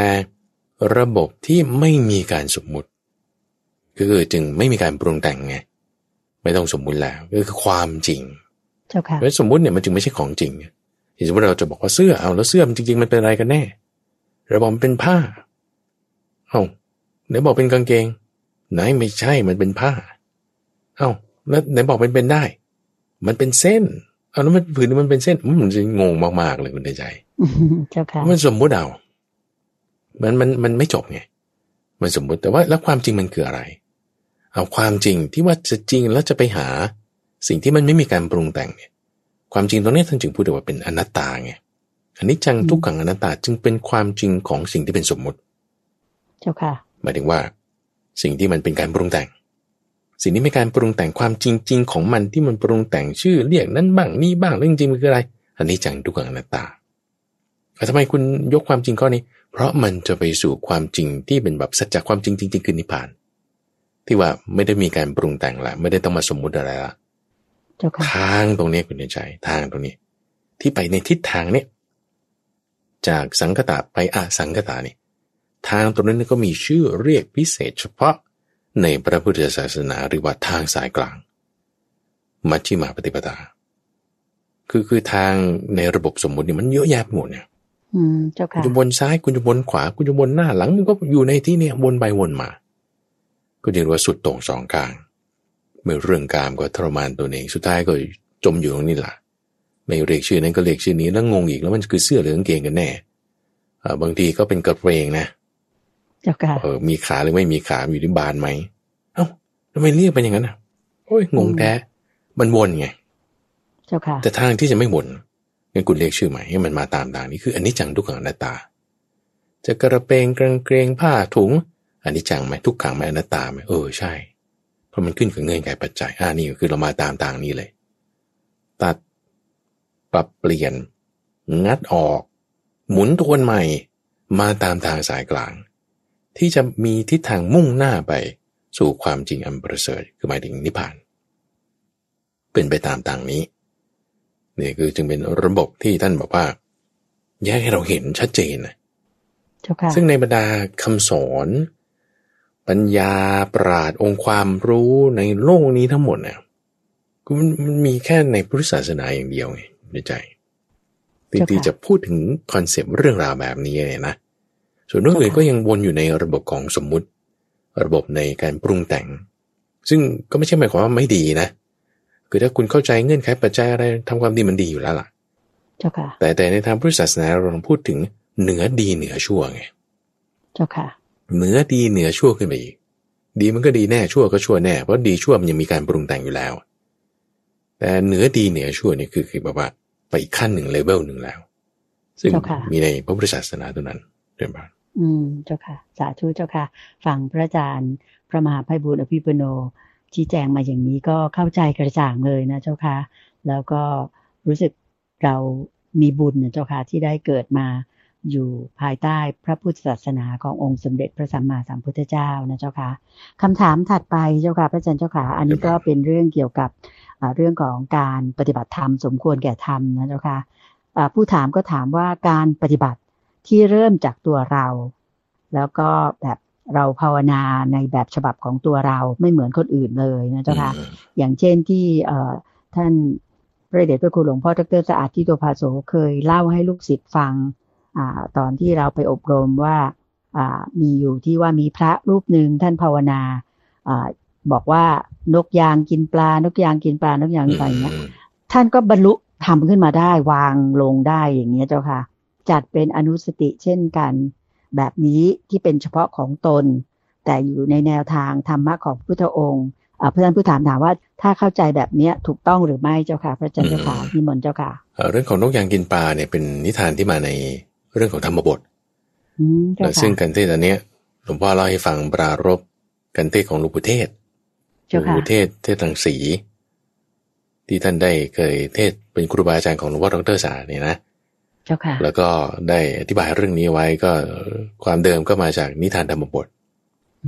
ระบบที่ไม่มีการสมมุติก็คือจึงไม่มีการปรุงแต่งไง ไม่ต้องสมมุติแล้วก็คือความจริงเจ้าค่ะเพราะสมมุติเนี่ยมันจึงไม่ใช่ของจริงอย่างสมมติเราจะบอกว่าเสื้อเอาแล้วเสื้อมันจริง ๆ มันเป็นอะไรกันแน่เราบอกมันเป็นผ้า เอาไหนบอกเป็นกางเกง ไหนไม่ใช่มันเป็นผ้า เอาแล้วไหนบอกเป็นเป็นได้ มันเป็นเส้นเอาแล้วมันผืนมันเป็นเส้นมันจะงงมากๆเลยคุณใจเจ้าค่ะมันสมมติเอามันมันมันไม่จบไงมันสมมติแต่ว่าแล้วความจริงมันคืออะไร เอาความจริงที่ว่าจะจริงแล้วจะไปหา สิ่งที่มันไม่มีการปรุงแต่งเนี่ย ความจริงตรงนี้ท่านจึงพูดว่าเป็นอนัตตาไงอันนี้จังทุกขังอนัตตาจึงเป็นความจริงของสิ่งที่เป็นสมมุติ เจ้าค่ะหมายถึงว่า สิ่งที่มันเป็นการปรุงแต่ง สิ่งที่มีการปรุงแต่งความจริง ๆ ของมันที่มันปรุงแต่งชื่อเรียกนั้นบ้างนี่บ้างเรื่องจริงมันคืออะไรอันนี้จังทุกขังอนัตตาแต่ทำไมคุณยกความจริงข้อนี้ เพราะมันจะไปสู่ความจริงที่เป็นแบบสัจจะความจริงจริง ๆ คือนิพพาน ที่ว่าไม่ได้มีการปรุงแต่งละไม่ได้ต้องมาสมมุติอะไรละเจ้าค่ะทางตรงนี้คุณใจทางตรงนี้ ที่ไปในทิศทางเนี่ยจากสังคตาไปอาสังคตานี่ทางตรงนั้นก็มีชื่อเรียกพิเศษเฉพาะในพระพุทธศาสนาหรือว่าทางสายกลาง มัชฌิมาปฏิปทาคือคือทางในระบบสมมุตินี่มันเยอะแยะไปหมดเนี่ยอืมเจ้าคุณค่ะจะวนซ้ายคุณจะวนขวาคุณจะวนหน้าหลังมันก็อยู่ในที่เนี่ยวนไปวนมา ก็เรียกว่าสุดโต่งสองกลางเมื่อเรื่องกามก็ทรมานตัวเองสุดท้ายก็จมอยู่ตรงนี้แหละไม่เรียกชื่อนั้นก็เรียกชื่อนี้แล้วงงอีกแล้วมันคือเสื้อหรือกางเกงกันแน่อ่าบางทีก็เป็นกระเปรงนะเจ้าค่ะเออมีขาหรือไม่มีขาอยู่ที่บานไหมเอ้าทำไมเรียกเป็นอย่างนั้นอะโอ้ยงงแท้มันวนไง เจ้าค่ะ แต่ทางที่จะไม่วนงั้นคุณเรียกชื่อใหม่ให้มันมาตามทางนี้คืออันนี้จังทุกขังอนัตตา จะกระเปรงกางเกรงผ้าถุง อันนี้จังไหมทุกขังไหมอนัตตาไหมเออใช่ เพราะมันขึ้นกับเงื่อนไขปัจจัยอ่านี่คือเรามาตามทางนี้เลย ตัดปรับเปลี่ยน งัดออก หมุนทวนใหม่ มาตามทางสายกลาง ที่จะมีทิศทางมุ่งหน้าไปสู่ความจริงอันประเสริฐคือหมายถึงนิพพาน เป็นไปตามทางนี้นี่คือจึงเป็นระบบที่ท่านบอกว่า แยกให้เราเห็นชัดเจนนะเจ้าค่ะซึ่งในบรรดาคำสอน ปัญญาปราดองค์ความรู้ในโลกนี้ทั้งหมดเนี่ยคือมันมันมีแค่ในพุทธศาสนาอย่างเดียวไงในใจที่ที่จะพูดถึง concept เรื่องราวแบบนี้เนี่ยนะส่วนเรื่องอื่นก็ยังวนอยู่ในระบบของสมมุติ ระบบในการปรุงแต่ง ซึ่งก็ไม่ใช่หมายความว่าไม่ดีนะ คือถ้าคุณเข้าใจเงื่อนไขปัจจัยอะไรทำความดีมันดีอยู่แล้วล่ะเจ้าค่ะแต่แต่ในทางพุทธศาสนาเราพูดถึงเหนือดีเหนือชั่วไงเจ้าค่ะ เหนือดีเหนือชั่วขึ้นไปอีก ดีมันก็ดีแน่ชั่วก็ชั่วแน่ เพราะดีชั่วมันยังมีการปรุงแต่งอยู่แล้ว แต่เหนือดีเหนือชั่วนี่คือคือแบบว่าไปอีกขั้นหนึ่งเลเวลหนึ่งแล้ว ซึ่งเจ้าค่ะมีในพระพุทธศาสนาตัวนั้นเรียนบ้างอืมเจ้าค่ะ สาธุเจ้าค่ะ ฟังพระอาจารย์พระมหาภัยบุญอภิปุโน ชี้แจงมาอย่างนี้ก็เข้าใจกระจ่างเลยนะเจ้าค่ะ แล้วก็รู้สึกเรามีบุญนะเจ้าค่ะที่ได้เกิดมา อยู่ภายใต้พระพุทธศาสนาขององค์สมเด็จพระสัมมาสัมพุทธเจ้านะเจ้าค่ะคำถามถัดไปเจ้าค่ะพระอาจารย์เจ้าค่ะอันนี้ก็เป็นเรื่องเกี่ยวกับอ่าเรื่องของการปฏิบัติธรรมสมควรแก่ธรรมนะเจ้าค่ะอ่าผู้ถามก็ถามว่าการปฏิบัติที่เริ่มจากตัวเรา แล้วก็แบบเราภาวนาในแบบฉบับของตัวเราไม่เหมือนคนอื่นเลยนะเจ้าค่ะอืมอย่างเช่นที่เอ่อท่านพระเดชพระคุณหลวงพ่อดรสะอาดที่โตภาโสเคยเล่าให้ลูกศิษย์ฟัง อาตอนที่เราไปอบรมว่าอ่ามีอยู่ที่ว่ามีพระรูปหนึ่งท่านภาวนาอาบอกว่านกยางกินปลานกยางกินปลานกยางกินปลาอย่างเงี้ยท่านก็บรรลุทำขึ้นมาได้วางลงได้อย่างเงี้ยเจ้าค่ะ จัดเป็นอนุสติเช่นกัน แบบนี้ที่เป็นเฉพาะของตน แต่อยู่ในแนวทางธรรมะของพระพุทธองค์อ่าเพื่อนผู้ถามถามว่าถ้าเข้าใจแบบเนี้ยถูกต้องหรือไม่เจ้าค่ะ พระอาจารย์เจ้าค่ะนิมนต์เจ้าค่ะเอ่อเรื่องของนกยางกินปลาเนี่ยเป็นนิทานที่มาใน เรื่องของธรรมบทอืมเจ้าค่ะซึ่งกันเทศอันเนี้ยหลวงพ่อเล่าให้ฟังปรารบกันเทศของหลวงปู่เทศหลเจ้าวงค่ะปู่เทศเทศรังสีที่ท่านได้เคยเทศเป็นครูบาอาจารย์ของหลวงพ่อดรสาเนี่ยนะเจ้าค่ะ แล้วก็ได้อธิบายเรื่องนี้ไว้ก็ความเดิมก็มาจากนิทานธรรมบท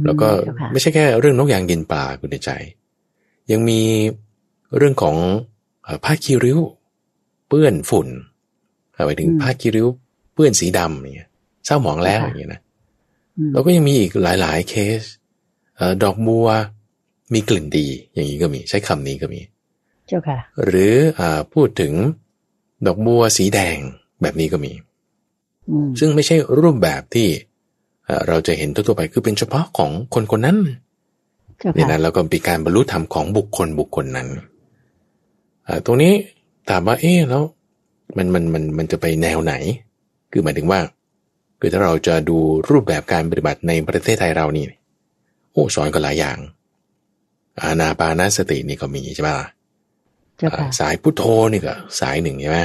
แล้วก็เจ้าค่ะไม่ใช่แค่เรื่องนกยางกินปลาคุณใจ ยังมีเรื่องของเอ่อผ้าคีริ้ว เปื้อนฝุ่นหมายถึงผ้าคีริ้ว เปื้อนสีดำอย่างเงี้ยเศร้าหมองแล้วอย่างเงี้ยนะอืมแล้วก็ยังมีอีกหลาย ๆ เคสเออดอกบัวมีกลิ่นดี อย่างนี้ก็มีใช้คำนี้ก็มี เจ้าค่ะ หรืออาพูดถึงดอกบัวสีแดงแบบนี้ก็มีอืมซึ่งไม่ใช่รูปแบบที่เอ่อเราจะเห็นทั่วๆไปคือเป็นเฉพาะของคนคนนั้นเจ้าเนี่ยค่ะนะแล้วก็เป็นการบรรลุธรรมของบุคคลบุคคลนั้นตรงนี้ถามว่าเอ๊ะแล้วมันมันมันมันจะไปแนวไหน คือหมายถึงว่า คือถ้าเราจะดูรูปแบบการปฏิบัติในประเทศไทยเรานี่ โอ้สอนก็หลายอย่าง อานาปานสตินี่ก็มีใช่ไหมล่ะสายพุทโธนี่ก็สายหนึ่งใช่ไหม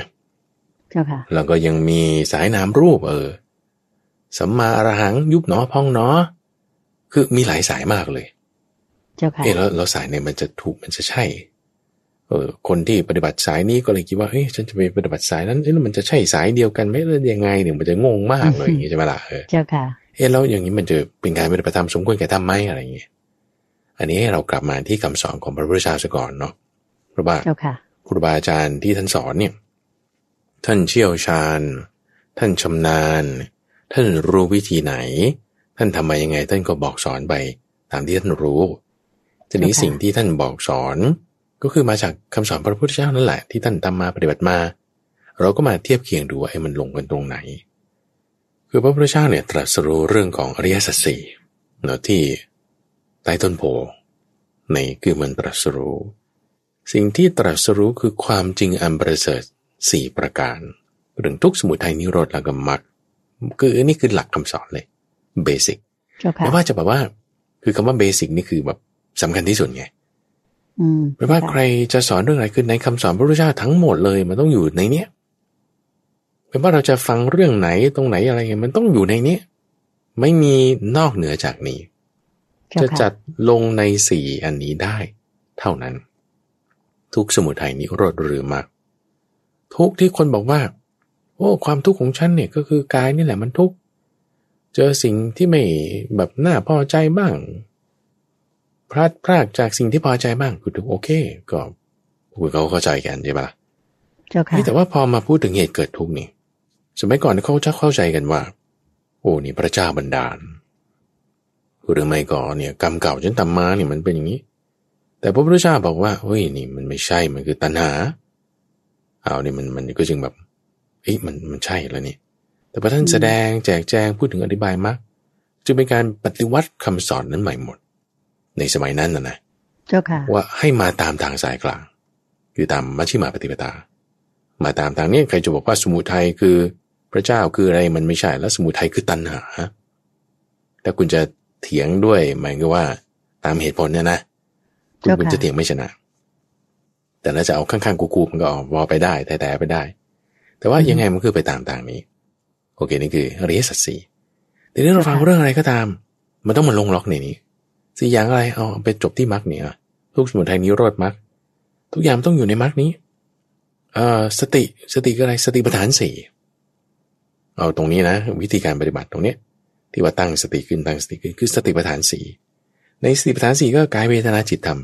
เจ้าค่ะแล้วก็ยังมีสายนามรูป เออสัมมาอรหังยุบหนอพองหนอ คือมีหลายสายมากเลย เจ้าค่ะเออแล้วแล้วสายเนี่ยมันจะถูกมันจะใช่ เออคนที่ปฏิบัติสายนี้ก็เลยคิดว่าเฮ้ยฉันจะไปปฏิบัติสายนั้นเอ๊ะมันจะใช่สายเดียวกันไหมหรือยังไงเนี่ยมันจะงงมากเลยอย่างงี้ใช่ไหมล่ะเออเจ้าค่ะเออแล้วอย่างนี้มันจะเป็นการปฏิบัติธรรมสมควรแก่ทำไหมอะไรอย่างเงี้ยอันนี้เรากลับมาที่คำสอนของพระพุทธเจ้าซะก่อนเนาะเพราะว่าครูบาอาจารย์ที่ท่านสอนเนี่ยท่านเชี่ยวชาญ ท่านชำนาญ ท่านรู้วิธีไหน ท่านทำมายังไง ท่านก็บอกสอนไปตามที่ท่านรู้ทีนี้สิ่งที่ท่านบอกสอน ก็คือมาจากคำสอนพระพุทธเจ้านั่นแหละที่ท่านทำมาปฏิบัติมา เราก็มาเทียบเคียงดูว่าไอ้มันลงกันตรงไหน คือพระพุทธเจ้าเนี่ยตรัสรู้เรื่องของอริยสัจสี่เนาะที่ใต้ต้นโพในคือมันตรัสรู้ สิ่งที่ตรัสรู้คือความจริงอันประเสริฐสี่ประการเรื่องทุกสมุทัยนิโรธแล้วก็มรรคคืออันนี้คือหลักคำสอนเลยเบสิกไม่ว่าจะแบบว่า คือคำว่าเบสิกนี่คือแบบสำคัญที่สุดไง ไม่ว่าใครจะสอนเรื่องอะไรคือในคำสอนพระพุทธเจ้าทั้งหมดเลย มันต้องอยู่ในเนี้ยไม่ว่าเราจะฟังเรื่องไหนตรงไหนอะไรเงี้ยมันต้องอยู่ในเนี้ยไม่มีนอกเหนือจากนี้ จะจัดลงในสี่อันนี้ได้ เท่านั้น ทุกสมุทัยนิโรธหรือมรรคทุกที่คนบอกว่า โอ้ความทุกข์ของฉันเนี่ยก็คือกายนี่แหละมันทุกข์เจอสิ่งที่ไม่แบบน่าพอใจบ้าง พลาดพลาดจากสิ่งที่พอใจบ้างคือถูกโอเค ก็คุยเขาเข้าใจกันใช่ปะเจ้าค่ะแต่ว่าพอมาพูดถึงเหตุเกิดทุกข์นี่ สมัยก่อนเขาจะเข้าใจกันว่า โอ้นี่พระเจ้าบันดาลหรือไม่ก็เนี่ยกรรมเก่าฉันทำมาเนี่ยมันเป็นอย่างนี้ แต่พระพุทธเจ้าบอกว่าเฮ้ยนี่มันไม่ใช่มันคือตัณหาเอาเนี่ยมันมันก็จึงแบบเอ้ยมันมันใช่แล้วนี่แต่พระท่านแสดงแจกแจงพูดถึงอธิบายมากจึงเป็นการปฏิวัติคำสอนนั้นใหม่หมด ในสมัยนั้นนะนะเจ้าค่ะ ว่าให้มาตามทางสายกลาง คือตามมัชฌิมาปฏิปทา มาตามทางนี้ใครจะบอกว่าสมุทัยคือพระเจ้าคืออะไรมันไม่ใช่แล้วสมุทัยคือตัณหาแต่คุณจะเถียงด้วยหมายก็ว่า ตามเหตุผลเนี่ยนะคุณคุณจะเถียงไม่ชนะ แต่ถ้าจะเอาข้างๆกูๆมันก็วอไปได้แต่แต่ไปได้ แต่ว่ายังไงมันคือไปตามทางนี้ โอเคนี่คืออริยสัจสี่ทีนี้เราฟังเรื่องอะไรก็ตาม มันต้องมาลงล็อกในนี้ สี่อย่างอะไรเอาไปจบที่มรรคเนี่ยทุกสมุทัยนิโรธมรรคทุกอย่างต้องอยู่ในมรรคนี้เอ่อสติสติก็อะไรสติปัฏฐานสี่เอาตรงนี้นะ วิธีการปฏิบัติตรงนี้ที่ว่าตั้งสติขึ้นตั้งสติขึ้นคือสติปัฏฐานสี่ในสติปัฏฐานสี่ก็กายเวทนาจิตธรรม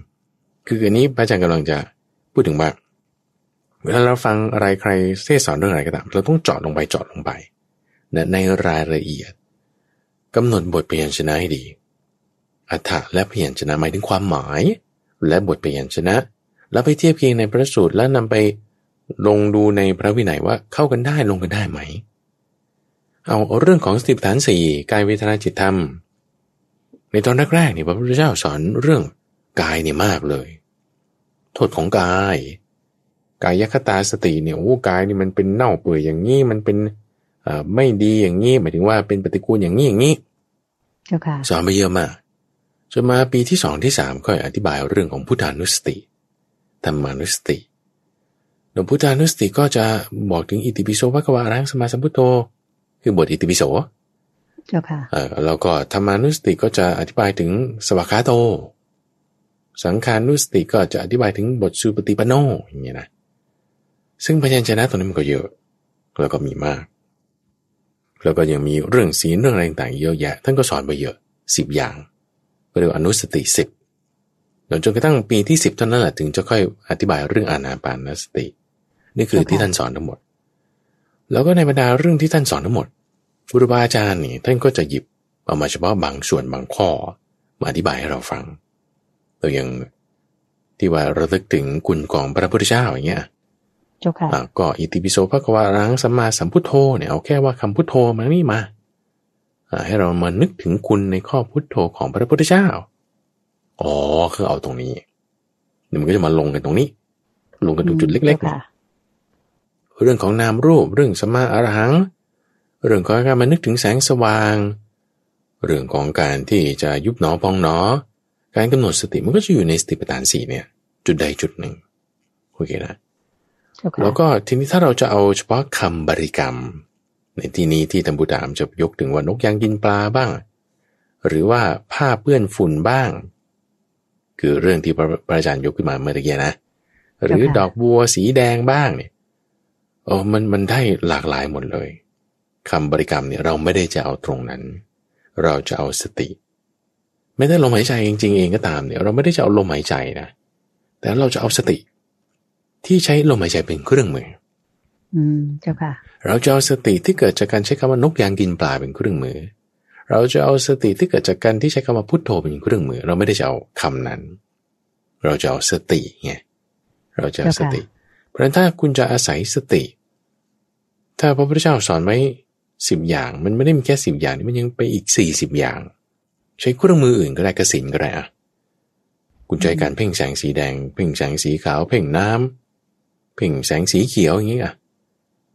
คืออันนี้พระอาจารย์กำลังจะพูดถึงว่าเวลาเราฟังอะไรใครเทศสอนเรื่องอะไรก็ตาม เราต้องเจาะลงไปเจาะลงไปในรายละเอียดกำหนดบทเปลี่ยนชนะให้ดี อัฏฐะและเปลี่ยนชนะหมายถึงความหมาย และบทเปลี่ยนชนะ แล้วไปเทียบเคียงในพระสูตรแล้วนำไปลงดูในพระวินัยว่าเข้ากันได้ลงกันได้ไหม เอาเรื่องของสติปัฏฐานสี่กายเวทนาจิตธรรม ในตอนแรกๆนี่พระพุทธเจ้าสอนเรื่องกายเนี่ยมากเลย โทษของกาย กายยคตาสติเนี่ยโอ้กายนี่มันเป็นเน่าเปื่อยอย่างนี้มันเป็นไม่ดีอย่างนี้หมายถึงว่าเป็นปฏิกูลอย่างนี้อย่างนี้สอนไปเยอะมาก จนมาปีที่สองที่สามค่อยอธิบายเรื่องของพุทธานุสติธรรมานุสติหลวงพุทธานุสติก็จะบอกถึงอิติปิโสภควารังสมาสัมพุทโธ คือบทอิติปิโสเจ้าค่ะแล้วก็ธรรมานุสติก็จะอธิบายถึงสวัคาโต สังขานุสติก็จะอธิบายถึงบทสุปฏิปโนอย่างเงี้ยนะซึ่งพยัญชนะตัวนี้มันก็เยอะแล้วก็มีมาก แล้วก็ยังมีเรื่องศีลเรื่องอะไรต่างๆเยอะแยะ ท่านก็สอนไปเยอะสิบอย่าง เรียกอนุสติสิบจนกระทั่งปีที่สิบเท่านั้นแหละถึงจะค่อยอธิบายเรื่องอานาปานสติ นี่คือที่ท่านสอนทั้งหมด แล้วก็ในบรรดาเรื่องที่ท่านสอนทั้งหมดครูบาอาจารย์นี่ท่านก็จะหยิบเอามาเฉพาะบางส่วนบางข้อมาอธิบายให้เราฟังตัวอย่างที่ว่าระลึกถึงคุณของพระพุทธเจ้าอย่างเงี้ยเจ้าค่ะก็อิติปิโสพระกวารังสัมมาสัมพุทโธเนี่ยเอาแค่ว่าคำพุทโธมานี่มา ให้เรามานึกถึงคุณในข้อพุทโธของพระพุทธเจ้า อ๋อคือเอาตรงนี้เดี๋ยวมันก็จะมาลงกันตรงนี้ ลงกันตรงจุดเล็กๆค่ะเรื่องของนามรูปเรื่องสมาอรหัง เรื่องของการมานึกถึงแสงสว่าง เรื่องของการที่จะยุบหนอพองหนอ การกำหนดสติมันก็จะอยู่ในสติปัฏฐานสี่เนี่ย จุดใดจุดหนึ่งโอเคนะเจ้าค่ะแล้วก็ทีนี้ถ้าเราจะเอาเฉพาะคำบริกรรม ในที่นี้ที่ธรรมบุตรามจะยกถึงว่านกยางกินปลาบ้าง หรือว่าผ้าเปื้อนฝุ่นบ้าง คือเรื่องที่พระพระอาจารย์ยกขึ้นมาเมื่อตะกี้นะ หรือดอกบัวสีแดงบ้างเนี่ยโอ้มันมันได้หลากหลายหมดเลยคำบริกรรมเนี่ยเราไม่ได้จะเอาตรงนั้น เราจะเอาสติ ไม่ได้ลมหายใจจริงๆเองก็ตามเนี่ย เราไม่ได้จะเอาลมหายใจนะ แต่เราจะเอาสติ ที่ใช้ลมหายใจเป็นเครื่องมือ อืมเจ้าค่ะ เราจะเอาสติที่เกิดจากการใช้คำว่านกยางกินปลาเป็นเครื่องมือ เราจะเอาสติที่เกิดจากการที่ใช้คำว่าพุทโธเป็นเครื่องมือ เราไม่ได้จะเอาคำนั้น เราจะเอาสติไงเราจะเอาสติ เพราะฉะนั้นถ้าคุณจะอาศัยสติ ถ้าพระพุทธเจ้าสอนไว้สิบอย่าง มันไม่ได้มีแค่สิบอย่างนี่มันยังไปอีกสี่สิบอย่าง ใช้เครื่องมืออื่นก็ได้กสินก็ได้อะคุณใช้การเพ่งแสงสีแดง เพ่งแสงสีขาว เพ่งน้ำเพ่งแสงสีเขียวอย่างนี้อะ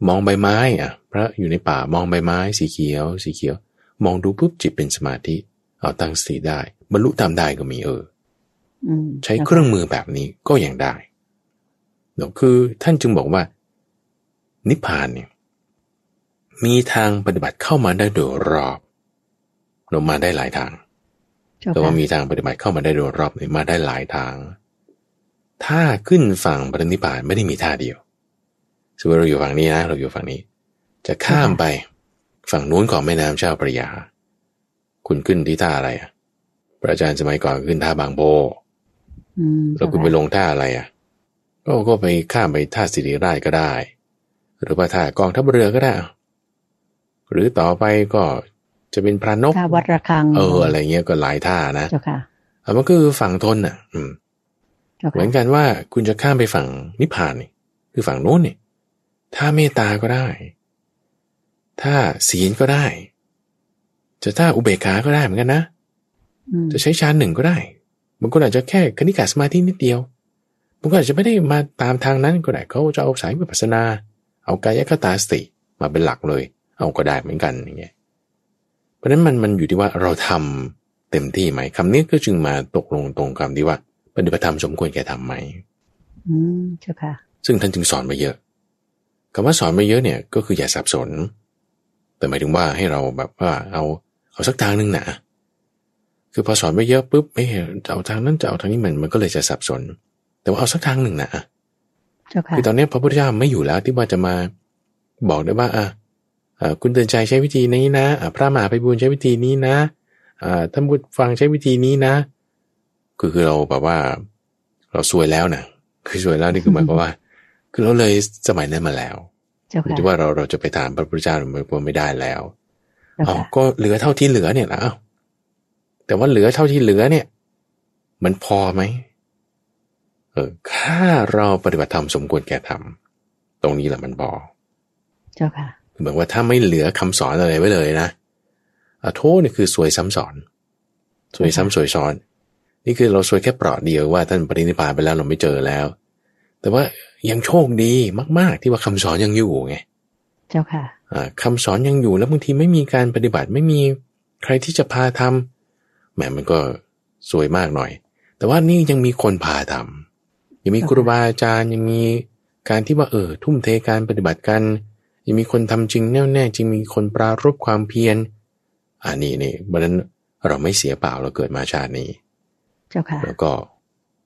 มองใบไม้อะ พระอยู่ในป่ามองใบไม้สีเขียว สีเขียว มองดูปุ๊บจิตเป็นสมาธิ เอาตั้งสติได้ บรรลุตามได้ก็มีเอออืมใช้เครื่องมือแบบนี้ก็ยังได้เนอะคือท่านจึงบอกว่า นิพพานเนี่ย มีทางปฏิบัติเข้ามาได้โดยรอบเรามาได้หลายทางเจ้าแต่ว่าค่ะมีทางปฏิบัติเข้ามาได้โดยรอบเนี่ยมาได้หลายทาง ถ้าขึ้นฝั่งปรินิพพานไม่ได้มีท่าเดียว สมมติเราอยู่ฝั่งนี้นะ เราอยู่ฝั่งนี้ จะข้ามไปฝั่งนู้นของแม่น้ำเจ้าพระยา คุณขึ้นที่ท่าอะไรอะพระอาจารย์สมัยก่อนขึ้นท่าบางโบอืมแล้วคุณไปลงท่าอะไรอะ ก็ก็ไปข้ามไปท่าสิริราชก็ได้ หรือว่าท่ากองทัพเรือก็ได้ หรือต่อไปก็จะเป็นพระนกท่าวัดระฆัง เอออะไรเงี้ยก็หลายท่านะเจ้าค่ะอะมันก็คือฝั่งทนอะ อืมเจ้าเหมืค่ะอนกันว่าคุณจะข้ามไปฝั่งนิพพานนี่คือฝั่งโน้นนี่ ถ้าเมตตาก็ได้ ถ้าศีลก็ได้ จะถ้าอุเบกขาก็ได้เหมือนกันนะอืมจะใช้ฌานหนึ่งก็ได้บางคนอาจจะแค่คณิกาสมาธินิดเดียวบางคนอาจจะไม่ได้มาตามทางนั้นก็ได้เขาจะเอาสายวิปัสสนา เอากายคตาสติมาเป็นหลักเลย เอาก็ได้เหมือนกันอย่างเงี้ยเพราะฉะนั้นมันมันอยู่ที่ว่าเราทำเต็มที่ไหมคำนี้ก็จึงมาตกลงตรงคำที่ว่าปฏิบัติธรรมสมควรแก่ทำไหมอืมเจ้าค่ะ ซึ่งท่านจึงสอนมาเยอะ คำว่าสอนมาเยอะเนี่ยก็คืออย่าสับสน แต่หมายถึงว่าให้เราแบบว่าเอาเอาสักทางหนึ่งนะคือพอสอนไปเยอะปุ๊บไม่จะเอาทางนั้นจะเอาทางนี้มันมันก็เลยจะสับสน แต่ว่าเอาสักทางหนึ่งนะเจ้าค่ะคือตอนนี้พระพุทธเจ้าไม่อยู่แล้วที่ว่าจะมาบอกได้ว่าอะอ่าคุณเตือนใจใช้วิธีนี้นะอะพระมหาไปบุญใช้วิธีนี้นะอ่าท่านผู้ฟังใช้วิธีนี้นะ คือคือเราแบบว่า เราซวยแล้วนะคือซวยแล้วนี่คือหมายความว่า คือเราเลยสมัยนั้นมาแล้วเจ้าอยู่ค่ะที่ว่าเราเราจะไปถามพระพุทธเจ้าหรือไม่ไม่ได้แล้วเจ้าอ๋อค่ะก็เหลือเท่าที่เหลือเนี่ยนะอ้าวแต่ว่าเหลือเท่าที่เหลือเนี่ย มันพอไหมเออถ้าเราปฏิบัติธรรมสมควรแก่ธรรมตรงนี้แหละมันพอเจ้าค่ะคือเหมือนว่าถ้าไม่เหลือคำสอนอะไรไว้เลยนะอะโทษนี่คือสวยซ้ำสอน สวยซ้ำสวยซ้อน นี่คือเราสวยแค่เปราะเดียวว่าท่านปรินิพพานไปแล้วเราไม่เจอแล้ว แต่ว่ายังโชคดีมาก ๆ ที่ว่าคำสอนยังอยู่ไง เจ้าค่ะอ่าคำสอนยังอยู่แล้วบางทีไม่มีการปฏิบัติไม่มีใครที่จะพาทำแหมมันก็สวยมากหน่อย แต่ว่านี่ยังมีคนพาทำยังมีครูบาอาจารย์ยังมีการที่ว่าเออทุ่มเทการปฏิบัติกัน ยังมีคนทำจริงแน่วแน่จริงมีคนปรารบความเพียรอ่านี่นี่เพราะฉะนั้นเราไม่เสียเปล่าเราเกิดมาชาตินี้ เจ้าค่ะ แล้วก็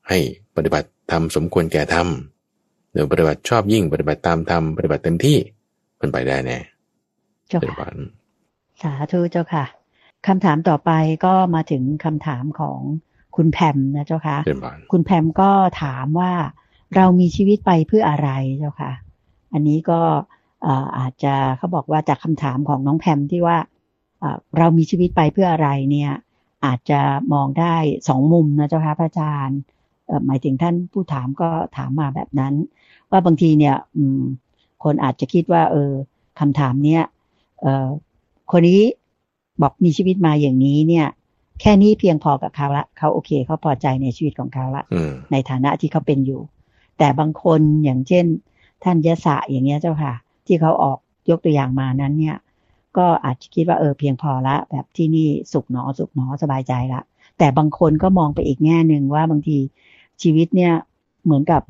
ให้ปฏิบัติทำสมควรแก่ทำ เดี๋ยวปฏิบัติชอบยิ่งปฏิบัติตามธรรมปฏิบัติเต็มที่มันไปได้แน่เจ้าเป็นค่ะวันสาธุเจ้าค่ะคำถามต่อไปก็มาถึงคำถามของคุณแพมนะเจ้าค่ะเป็นวันคุณแพมก็ถามว่าเรามีชีวิตไปเพื่ออะไรเจ้าค่ะ อันนี้ก็เอ่ออาจจะเขาบอกว่าจากคำถามของน้องแพมที่ว่าเอ่อเรามีชีวิตไปเพื่ออะไรเนี่ย อาจจะมองได้สองมุมนะเจ้าค่ะพระอาจารย์เอ่อหมายถึงท่านผู้ถามก็ถามมาแบบนั้น ว่าบางทีเนี่ย อืม คนอาจจะคิดว่า เออคำถามเนี้ยเอ่อคนนี้บอกมีชีวิตมาอย่างนี้เนี่ย แค่นี้เพียงพอกับเขาละเขาโอเคเขาพอใจในชีวิตของเขาละอืมในฐานะที่เขาเป็นอยู่ แต่บางคนอย่างเช่น ท่านยะสะอย่างเงี้ยเจ้าค่ะ ที่เขาออกยกตัวอย่างมานั้นเนี่ย ก็อาจจะคิดว่าเออเพียงพอละ แบบที่นี่สุขหนอสุขหนอสบายใจละแต่บางคนก็มองไปอีกแง่หนึ่งว่าบางทีชีวิตเนี่ยเหมือนกับ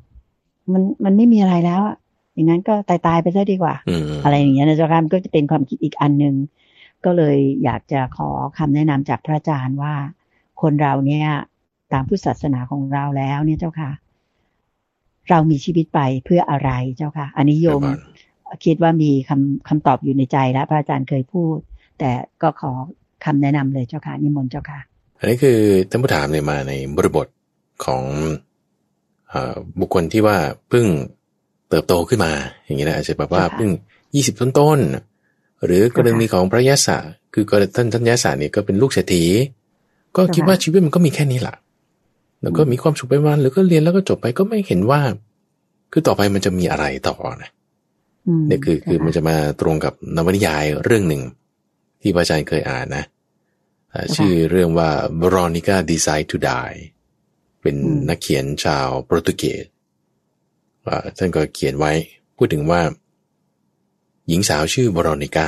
มันมันไม่มีอะไรแล้วอะอย่างนั้นก็ตายตายไปซะดีกว่าอืมอะไรอย่างเงี้ยนะเจ้าค่ะมันก็จะเป็นความคิดอีกอันหนึ่งก็เลยอยากจะขอคำแนะนำจากพระอาจารย์ว่าคนเราเนี่ย ตามพุทธศาสนาของเราแล้วเนี่ยเจ้าค่ะ เรามีชีวิตไปเพื่ออะไรเจ้าค่ะ อันนี้โยมคิดว่ามีคำคำตอบอยู่ในใจแล้ว พระอาจารย์เคยพูด แต่ก็ขอคำแนะนำเลยเจ้าค่ะนิมนต์เจ้าค่ะอันนี้คือท่านผู้ถามเนี่ยมาในบริบทของเออ บุคคลที่ว่าเพิ่งเติบโตขึ้นมา อย่างนี้นะอาจจะแบบว่าค่ะเพิ่งยี่สิบต้นๆหรือกรณีของพระยศะคือกรณีท่านท่านยศะเนี่ยก็เป็นลูกเศรษฐีก็คิดว่าชีวิตมันก็มีแค่นี้แหละแล้วก็มีความสุขไปวันหรือก็เรียนแล้วก็จบไปก็ไม่เห็นว่า คือต่อไปมันจะมีอะไรต่อนะอืมเนี่ยคือคือมันจะมาตรงกับนวนิยายเรื่องหนึ่ง ที่พระอาจารย์เคยอ่านนะอ่าชื่อเรื่องว่า Veronica Decide to Die เป็นนักเขียนชาวโปรตุเกสอ่าท่านก็เขียนไว้พูดถึงว่า หญิงสาวชื่อ Veronica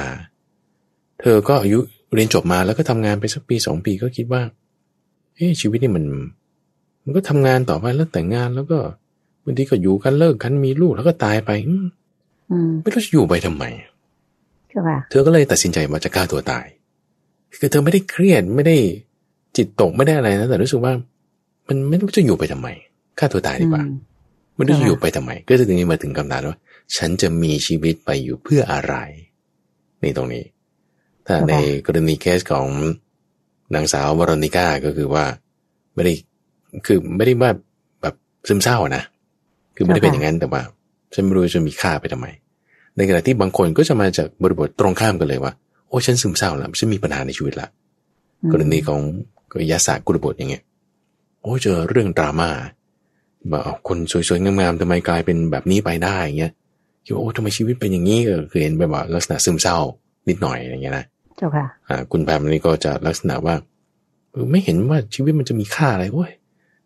เธอก็อายุเรียนจบมาแล้วก็ทำงานไปสักปีสองปีก็คิดว่าเฮ้ชีวิตนี่มัน มันก็ทำงานต่อไปแล้วแต่งงานแล้วก็บางทีก็อยู่กันเลิกกันมีลูกแล้วก็ตายไปอืมอืมไม่รู้จะอยู่ไปทำไมเจ้าค่ะเธอก็เลยตัดสินใจมาจะฆ่าตัวตาย คือเธอไม่ได้เครียดไม่ได้จิตตกไม่ได้อะไรนะแต่รู้สึกว่า มันไม่รู้จะอยู่ไปทำไมฆ่าตัวตายดีกว่าอืมไม่รู้จะค่ะอยู่ไปทำไม ก็จะถึงนี้มาถึงคำถามว่า ฉันจะมีชีวิตไปอยู่เพื่ออะไรนี่ตรงนี้ ถ้าค่ะในกรณีเคสของนางสาววรนิก้าก็คือว่าไม่ได้คือไม่ได้ว่าแบบซึมเศร้าอะนะคือไม่ได้เป็นอย่างนั้นแต่ว่าฉันไม่รู้จะมีค่าไปทำไม ในขณะที่บางคนก็จะมาจากบริบทตรงข้ามกันเลยว่า โอ้ฉันซึมเศร้าแล้วฉันมีปัญหาในชีวิตละอืมกรณีของยาศาสตร์กุลบทอย่างเงี้ย โอ้เจอเรื่องดราม่าแบบเอาคนสวยๆงามๆทำไมกลายเป็นแบบนี้ไปได้อย่างเงี้ยคิดว่าโอ้ทำไมชีวิตเป็นอย่างนี้ก็คือเห็นแบบว่าลักษณะซึมเศร้านิดหน่อยอย่างเงี้ยนะเจ้าค่ะอ่าคุณแพมนี่ก็จะลักษณะว่าเออไม่เห็นว่าชีวิตมันจะมีค่าอะไรโอ้ย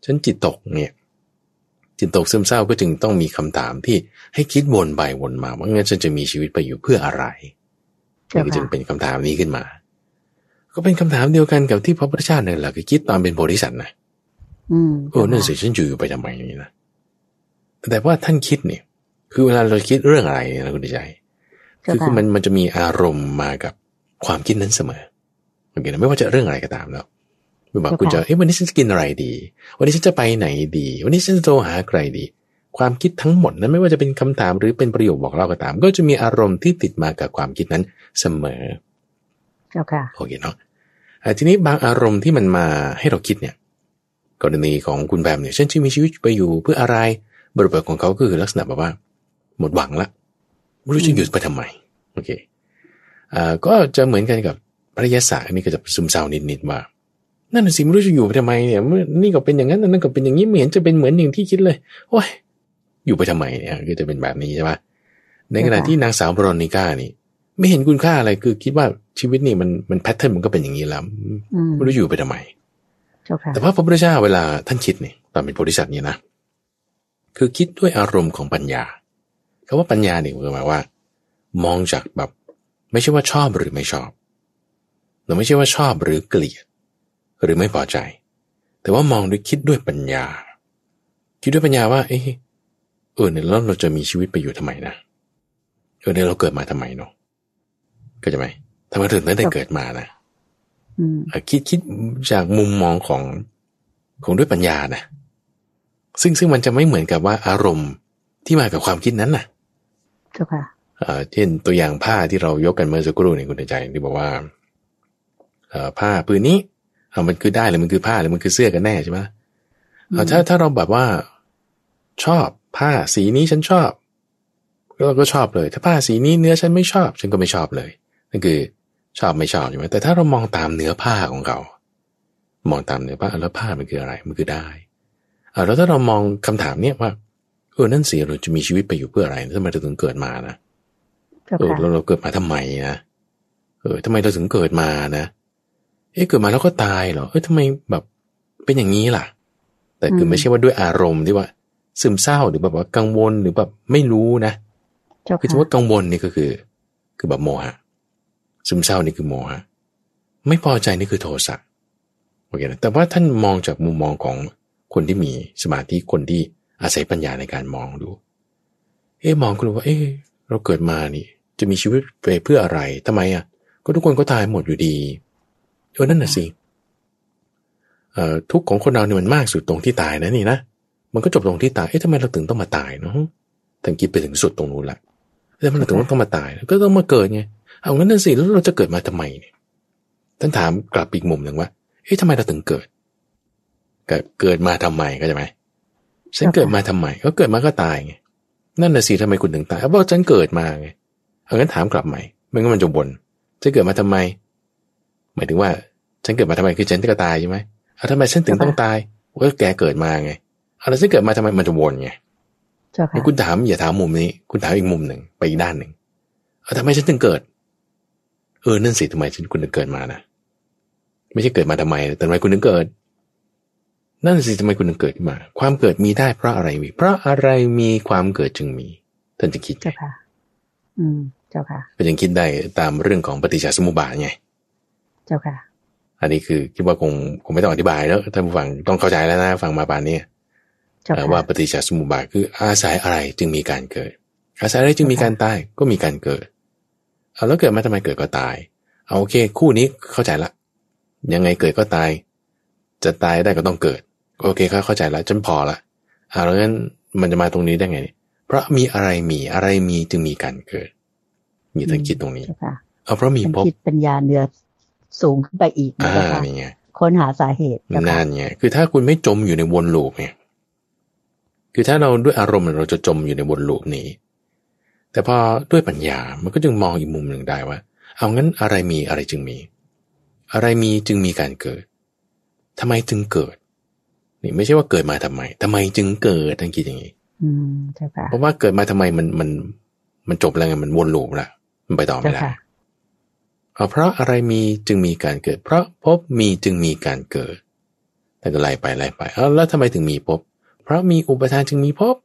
ฉันจิตตกเนี่ย จิตตกซึมเศร้าก็จึงต้องมีคำถามที่ให้คิดวนไปวนมาว่างั้นฉันจะมีชีวิตไปอยู่เพื่ออะไรเจ้านี่ก็จึงค่ะเป็นคำถามนี้ขึ้นมา ก็เป็นคำถามเดียวกันกับที่พระพุทธเจ้าเนี่ยแหละคือคิดตอนเป็นโพธิสัตว์นะอืม โอ้นั่นสิฉันอยู่ไปทำไมอย่างนี้นะแต่ว่าท่านคิดเนี่ย คือเวลาเราคิดเรื่องอะไรเนี่ยนะคุณใจเจ้าคือคือค่ะมันมันจะมีอารมณ์มากับความคิดนั้นเสมอโอเคนะไม่ว่าจะเรื่องอะไรก็ตามแล้วไม่ว่าคุณจะเอ้วันนี้ฉันจะกินอะไรดี วันนี้ฉันจะไปไหนดี วันนี้ฉันจะโทรหาใครดี ความคิดทั้งหมดนั้นไม่ว่าจะเป็นคำถามหรือเป็นประโยคบอกเล่าก็ตาม ก็จะมีอารมณ์ที่ติดมากับความคิดนั้นเสมอเจ้าค่ะโอเคเนาะอ่าทีนี้บางอารมณ์ที่มันมาให้เราคิดเนี่ย กรณีของคุณแบมเนี่ยฉันจะมีชีวิตไปอยู่เพื่ออะไรบริบทของเขาก็คือลักษณะแบบว่า หมดหวังละไม่รู้จะหยุดไปทำไมโอเคอ่าก็จะเหมือนกันกับพระยศะอันนี้ก็จะซึมเศร้านิดๆว่านั่นนะสิไม่รู้จะอยู่ไปทำไมเนี่ยเมื่อนี่ก็เป็นอย่างนั้นนั่นก็เป็นอย่างนี้ไม่เห็นจะเป็นเหมือนอย่างที่คิดเลยโอ้ยอยู่ไปทำไมเนี่ยก็จะเป็นแบบนี้ใช่ปะในขณะที่นางสาวบรอนิก้านี่ ไม่เห็นคุณค่าอะไรคือคิดว่าชีวิตนี่มันมัน pattern มันก็เป็นอย่างนี้แล้วอืมไม่รู้อยู่ไปทำไมเจ้าค่ะ แต่ว่าพระพุทธเจ้าเวลาท่านคิดเนี่ยตอนเป็นโพธิสัตว์เนี่ยนะ คือคิดด้วยอารมณ์ของปัญญาคำว่าปัญญาเนี่ยหมายว่า มองจากแบบไม่ใช่ว่าชอบหรือไม่ชอบหรือไม่ใช่ว่าชอบหรือเกลียด หรือไม่พอใจ แต่ว่ามองด้วยคิดด้วยปัญญา คิดด้วยปัญญาว่า เอะเออเนี่ยแล้วเราจะมีชีวิตไปอยู่ทำไมนะเออเนี่ยเราเกิดมาทำไมเนาะก็จะไหมทำไมถึงได้เกิดมานะอืมเอ่อ คิดคิดจากมุมมองของของด้วยปัญญานะซึ่งซึ่งมันจะไม่เหมือนกับว่าอารมณ์ที่มากับความคิดนั้นนะเจ้าค่ะเอ่อเช่นตัวอย่างผ้าที่เรายกกันเมื่อสักครู่เนี่ยคุณใจที่บอกว่าเอ่อผ้าผืนนี้เอามันคือได้หรือมันคือผ้าหรือมันคือเสื้อกันแน่ใช่ไหมเอาถ้าถ้าเราแบบว่าชอบผ้าสีนี้ฉันชอบเราก็ชอบเลย ถ้าผ้าสีนี้เนื้อฉันไม่ชอบ ฉันก็ไม่ชอบเลยนั่นคือ ชอบไม่ชอบใช่ไหมแต่ถ้าเรามองตามเนื้อผ้าของเขา มองตามเนื้อผ้าแล้วผ้ามันคืออะไรมันคือได้เอาแล้วถ้าเรามองคำถามเนี้ยว่าเออนั่นสิเราจะมีชีวิตไปอยู่เพื่ออะไรทำไมเราถึงเกิดมานะเจ้าเออค่ะเราเราเกิดมาทำไมนะเออทำไมเราถึงเกิดมานะ เอ๊ะเกิดมาแล้วก็ตายเหรอเออทำไมแบบเป็นอย่างนี้ล่ะ แต่คือไม่ใช่ว่าด้วยอารมณ์ที่ว่า ซึมเศร้าหรือแบบว่ากังวลหรือแบบไม่รู้นะเจ้าคือค่ะถือว่ากังวลนี่ก็คือ คือแบบโมหะ ซึมเศร้านี่คือโมหะไม่พอใจนี่คือโทสะโอเคนะแต่ว่าท่านมองจากมุมมองของคนที่มีสมาธิคนที่อาศัยปัญญาในการมองดู เอ๊ะมองก็รู้ว่า เอ๊ะเราเกิดมานี่ จะมีชีวิตไปเพื่ออะไรทำไมอะ ก็ทุกคนก็ตายหมดอยู่ดีเออนั่นน่ะสิเอ่อทุกของคนเราเนี่ยมันมากสุดตรงที่ตายนะนี่นะมันก็จบตรงที่ตายเอ๊ะทำไมเราถึงต้องมาตายเนาะท่านคิดไปถึงสุดตรงนู้นละแล้วมันถึงต้องมาตาย ก็ต้องมาเกิดไง เอางั้นนั่นสิแล้วเราจะเกิดมาทำไมเนี่ยท่านถามกลับอีกมุมหนึ่งว่าเอ๊ะทำไมเราถึงเกิด เกิดเกิดมาทำไมก็ใช่ไหมฉันเกิดมาทำไมก็เกิดมาก็ตายไงนั่นน่ะสิทำไมคุณถึงตายเพราะฉันเกิดมาไงเอางั้นถามกลับใหม่ไม่งั้นมันจะวนจะเกิดมาทำไม หมายถึงว่า ฉันเกิดมาทำไมคือฉันก็ตายใช่ไหมเอาทำไมฉันถึงต้องตายก็แกเกิดมาไงเอาแล้วฉันเกิดมาทำไมมันจะวนไงเจ้าค่ะคุณถามอย่าถามมุมนี้ คุณถามอีกมุมหนึ่งไปอีกด้านหนึ่งเอาทำไมฉันถึงเกิด เออนั่นสิทำไมฉันคุณถึงเกิดมานะไม่ใช่เกิดมาทำไมแต่ทำไมคุณถึงเกิด นั่นสิทำไมคุณถึงเกิดขึ้นมา ความเกิดมีได้เพราะอะไรมี เพราะอะไรมีความเกิดจึงมีท่านจะคิดไงเจ้าค่ะอืมเจ้าค่ะก็ยังคิดได้ตามเรื่องของปฏิจจสมุปบาทไง เจ้าค่ะ อันนี้คือคิดว่าคงคงไม่ต้องอธิบายแล้วท่านผู้ฟังต้องเข้าใจแล้วนะฟังมาป่านนี้เจ้าเอ่อค่ะว่าปฏิจจสมุปบาทคืออาศัยอะไรจึงมีการเกิด อาศัยอะไรจึงมีการตายก็มีการเกิด เอาแล้วเกิดมาทำไมเกิดก็ตาย เอาโอเค คู่นี้เข้าใจละ ยังไงเกิดก็ตาย จะตายได้ก็ต้องเกิด โอเคเข้าเข้าใจละจนพอละเอาแล้วงั้นมันจะมาตรงนี้ได้ไงเนี่ยเพราะมีอะไรมีอะไรมีจึงมีการเกิด มีท่านคิดตรงนี้เจ้าค่ะเอาเพราะมีเป็นภพคิดปัญญาเนื้อสูงขึ้นไปอีกนะอ่าเจ้าค่ะนี่ไงค้นหาสาเหตุเจ้าค่ะนั่นไงคือถ้าคุณไม่จมอยู่ในวนลูปเนี่ย คือถ้าเราด้วยอารมณ์เราจะจมอยู่ในวนลูปนี้ แต่พอด้วยปัญญา มันก็จึงมองอีกมุมหนึ่งได้ว่า เอางั้นอะไรมีอะไรจึงมี อะไรมีจึงมีการเกิดทำไมจึงเกิด นี่ไม่ใช่ว่าเกิดมาทำไมทำไมจึงเกิดท่านคิดอย่างนี้อืมเจ้าค่ะเพราะว่าเกิดมาทำไมมันมัน มันจบแล้วไงมันวนลูปละมันไปต่อไม่เจ้าได้ค่ะเอาเพราะอะไรมีจึงมีการเกิด เพราะพบมีจึงมีการเกิดแต่ก็ไล่ไปไล่ไปเอาแล้วทำไมถึงมีพบ เพราะมีอุปทานจึงมีพบ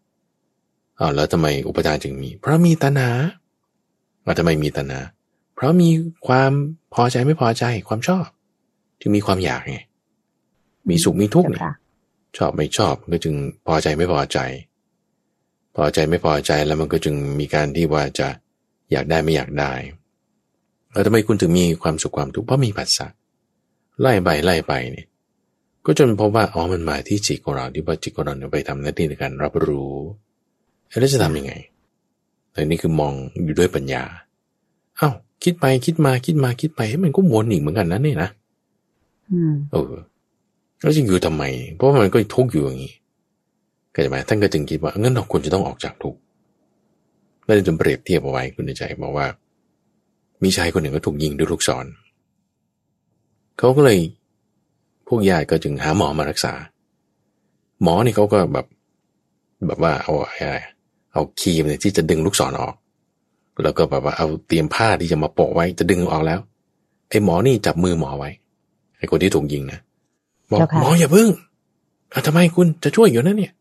เอาแล้วทำไมอุปทานจึงมี เพราะมีตัณหาเอาทำไมมีตัณหาเพราะมีความพอใจไม่พอใจความชอบ จึงมีความอยากไงมีสุขมีทุกข์เจ้าเนี่ยค่ะชอบไม่ชอบมันก็จึงพอใจไม่พอใจ พอใจไม่พอใจแล้วมันก็จึงมีการที่ว่าจะอยากได้ไม่อยากได้แล้วทำไมคุณถึงมีความสุขความทุกข์เพราะมีผัสสะไล่ไปไล่ไปเนี่ยก็จนพบว่าอ๋อมันมาที่จิตของเราที่ว่าจิตของเราเนี่ยไปทำหน้าที่ในการรับรู้ แล้วจะทำยังไงแต่นี่คือมองอยู่ด้วยปัญญา เอ้า คิดไปคิดมาคิดมาคิดไปให้ยมันก็วนอีกเหมือนกันนะเนี่ยนะอืมเออแล้วจะอยู่ทำไม เพราะว่ามันก็ทุกข์อยู่อย่างนี้ก็ใช่ไหมท่านก็จึงคิดว่างั้นเราควรจะต้องออกจากทุกข์แล้วจึงเปรียบเทียบเอาไว้คุณในใจบอกว่า มีชายคนหนึ่งก็ถูกยิงด้วยลูกศรเขาก็เลยพวกญาติก็จึงหาหมอมารักษา หมอนี่เขาก็แบบ แบบว่าเอาอะไร เอาครีมเนี่ยที่จะดึงลูกศรออก แล้วก็แบบว่าเอาเตรียมผ้าที่จะมาโปะไว้จะดึงออกแล้วไอ้หมอนี่จับมือหมอไว้ไอ้คนที่ถูกยิงนะบอกเจ้าค่ะหมออย่าพึ่งอะทำไมคุณจะช่วยอยู่นะเนี่ย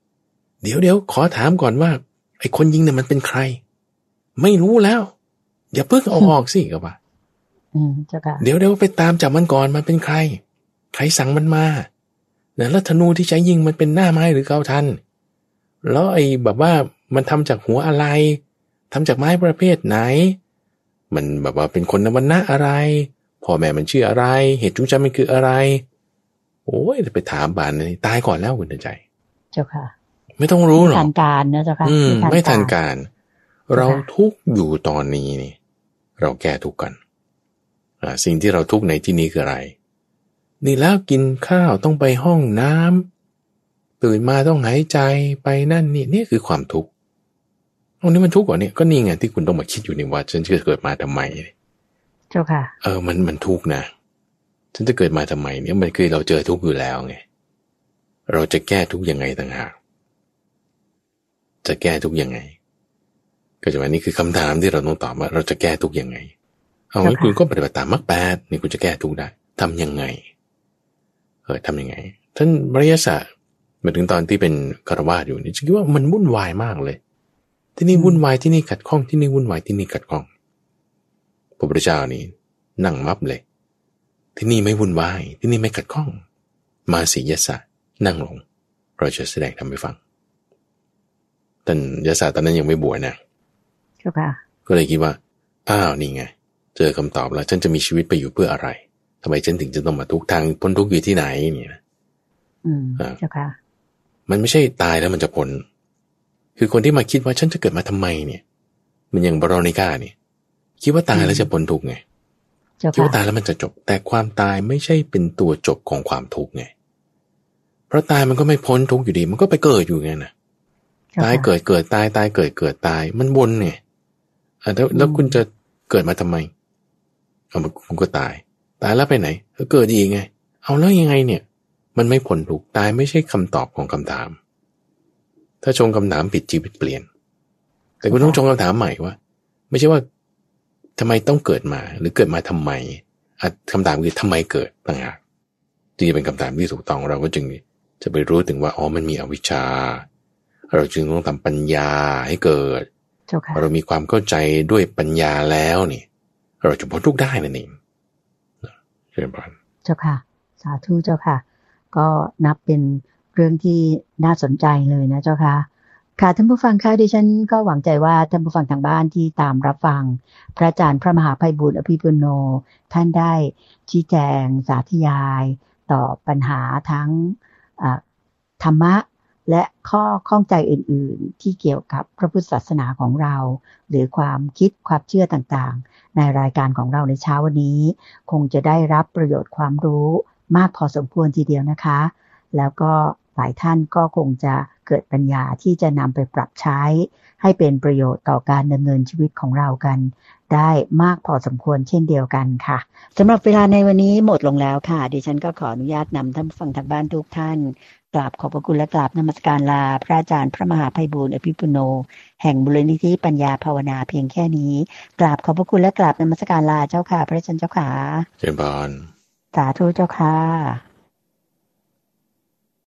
เดี๋ยวเดี๋ยวขอถามก่อนว่าไอ้คนยิงเนี่ยมันเป็นใคร ไม่รู้แล้ว อย่าเพิ่งเอาออกสิก็ว่าอืมเจ้าค่ะเดี๋ยวเดี๋ยวไปตามจับมันก่อนมันเป็นใคร ใครสั่งมันมาเนี่ยแล้วธนูที่ใช้ยิงมันเป็นหน้าไม้หรือเกาทัน แล้วไอ้แบบว่า มันทำจากหัวอะไรทำจากไม้ประเภทไหน มันแบบว่าเป็นคนนวันนะอะไรพ่อแม่มันชื่ออะไร เหตุจูงใจมันคืออะไร โอ้ยไปถามบานนี่ตายก่อนแล้วคุณเตือนใจ เจ้าค่ะ ไม่ต้องรู้หรอกทันการนะเจ้าค่ะอืมไม่ทันการการเราทุกข์อยู่ตอนนี้นี่เราแก้ทุกข์กันอ่าสิ่งที่เราทุกข์ในที่นี้คืออะไร นี่แล้วกินข้าวต้องไปห้องน้ำตื่นมาต้องหายใจไปนั่นนี่นี่คือความทุกข์ ตรงนี้มันทุกข์กว่านี้ก็นี่ไงที่คุณต้องมาคิดอยู่นี่ว่า ฉันจะเกิดมาทำไม เจ้าค่ะ เออ มันมันทุกข์นะ ฉันจะเกิดมาทำไมเนี่ยมันคือเราเจอทุกข์อยู่แล้วไง เราจะแก้ทุกข์ยังไงต่างหาก จะแก้ทุกข์ยังไง ก็จะว่านี่คือคำถามที่เราต้องตอบว่า เราจะแก้ทุกข์ยังไง เอางั้นเจ้าค่ะคุณก็ปฏิบัติตามมรรคแปดนี่คุณจะแก้ทุกข์ได้ทำยังไง เออทำยังไง ท่านบริยศะมาถึงตอนที่เป็นคารวาสอยู่นี่ฉันคิดว่ามันวุ่นวายมากเลย ที่นี่วุ่นวายที่นี่ขัดข้องที่นี่วุ่นวายที่นี่ขัดข้องพระพุทธเจ้านี่นั่งมับเลย ที่นี่ไม่วุ่นวายที่นี่ไม่ขัดข้อง มาสียศะนั่งลง เราจะแสดงทำให้ฟังท่านยศะตอนนั้นยังไม่บวชนะเจ้าค่ะก็เลยคิดว่าอ้าวนี่ไง เจอคำตอบแล้วฉันจะมีชีวิตไปอยู่เพื่ออะไรทำไมฉันถึงจะต้องมาทุกข์ทางพ้นทุกข์อยู่ที่ไหนเนี่ยนะอืมอ่าเจ้าค่ะมันไม่ใช่ตายแล้วมันจะพ้น คือคนที่มาคิดว่าฉันจะเกิดมาทำไมเนี่ย มันอย่างบรอนิก้าเนี่ยคิดว่าตายแล้วจะพ้นทุกข์ไงเจ้าคิดค่ะว่าตายแล้วมันจะจบ แต่ความตายไม่ใช่เป็นตัวจบของความทุกข์ไง เพราะตายมันก็ไม่พ้นทุกข์อยู่ดี มันก็ไปเกิดอยู่ไงนะจ้ค่ะตายเกิดเกิดตายตายเกิดเกิดตายมันวนไงอะแล้วแล้วอืมคุณจะเกิดมาทำไมเอามันคุณก็ตาย ตายแล้วไปไหนก็เกิดอีกไง เอาแล้วยังไงเนี่ย มันไม่พ้นทุกข์ตายไม่ใช่คำตอบของคำถาม ถ้าชงคำถามผิดชีวิตเปลี่ยน แต่คุณต้องชงคำถามใหม่ว่า ไม่ใช่ว่าทำไมต้องเกิดมาหรือเกิดมาทำไมอะคำถามคือทำไมเกิดต่างหากจึงจะเป็นคำถามที่ถูกต้องเราก็จึงจะไปรู้ถึงว่าอ๋อมันมีอวิชชา เราจึงต้องทำปัญญาให้เกิดเจ้าค่ะเรามีความเข้าใจด้วยปัญญาแล้วนี่เราจะพ้นทุกข์ได้นั่นเองนะเชิญพานเจ้าค่ะ สาธุเจ้าค่ะ ก็นับเป็นเรื่องที่น่าสนใจเลยนะเจ้าค่ะค่ะท่านผู้ฟังคะดิฉันก็หวังใจว่าท่านผู้ฟังทางบ้านที่ตามรับฟัง พระอาจารย์พระมหาภัยบุญอภิปุโน ท่านได้ชี้แจงสาธยาย ต่อปัญหาทั้งธรรมะและข้อข้องใจอื่น ๆ ที่เกี่ยวกับพระพุทธศาสนาของเรา หรือความคิดความเชื่อต่างๆ ในรายการของเราในเช้าวันนี้ คงจะได้รับประโยชน์ความรู้มากพอสมควรทีเดียวนะคะ แล้วก็ หลายท่านก็คงจะเกิดปัญญาที่จะนำไปปรับใช้ ให้เป็นประโยชน์ต่อการดำเนินชีวิตของเรากัน ได้มากพอสมควรเช่นเดียวกันค่ะสำหรับเวลาในวันนี้หมดลงแล้วค่ะ ดิฉันก็ขออนุญาตนำท่านผู้ฟังทางบ้านทุกท่านกราบขอบพระคุณและกราบนมัสการลา พระอาจารย์พระมหาภัยบูร์อภิปุโน แห่งบุรณิธิปัญญาภาวนาเพียงแค่นี้ กราบขอบพระคุณและกราบนมัสการลาเจ้าค่ะ พระอาจารย์เจ้าค่ะเชิญพานสาธุเจ้าค่ะ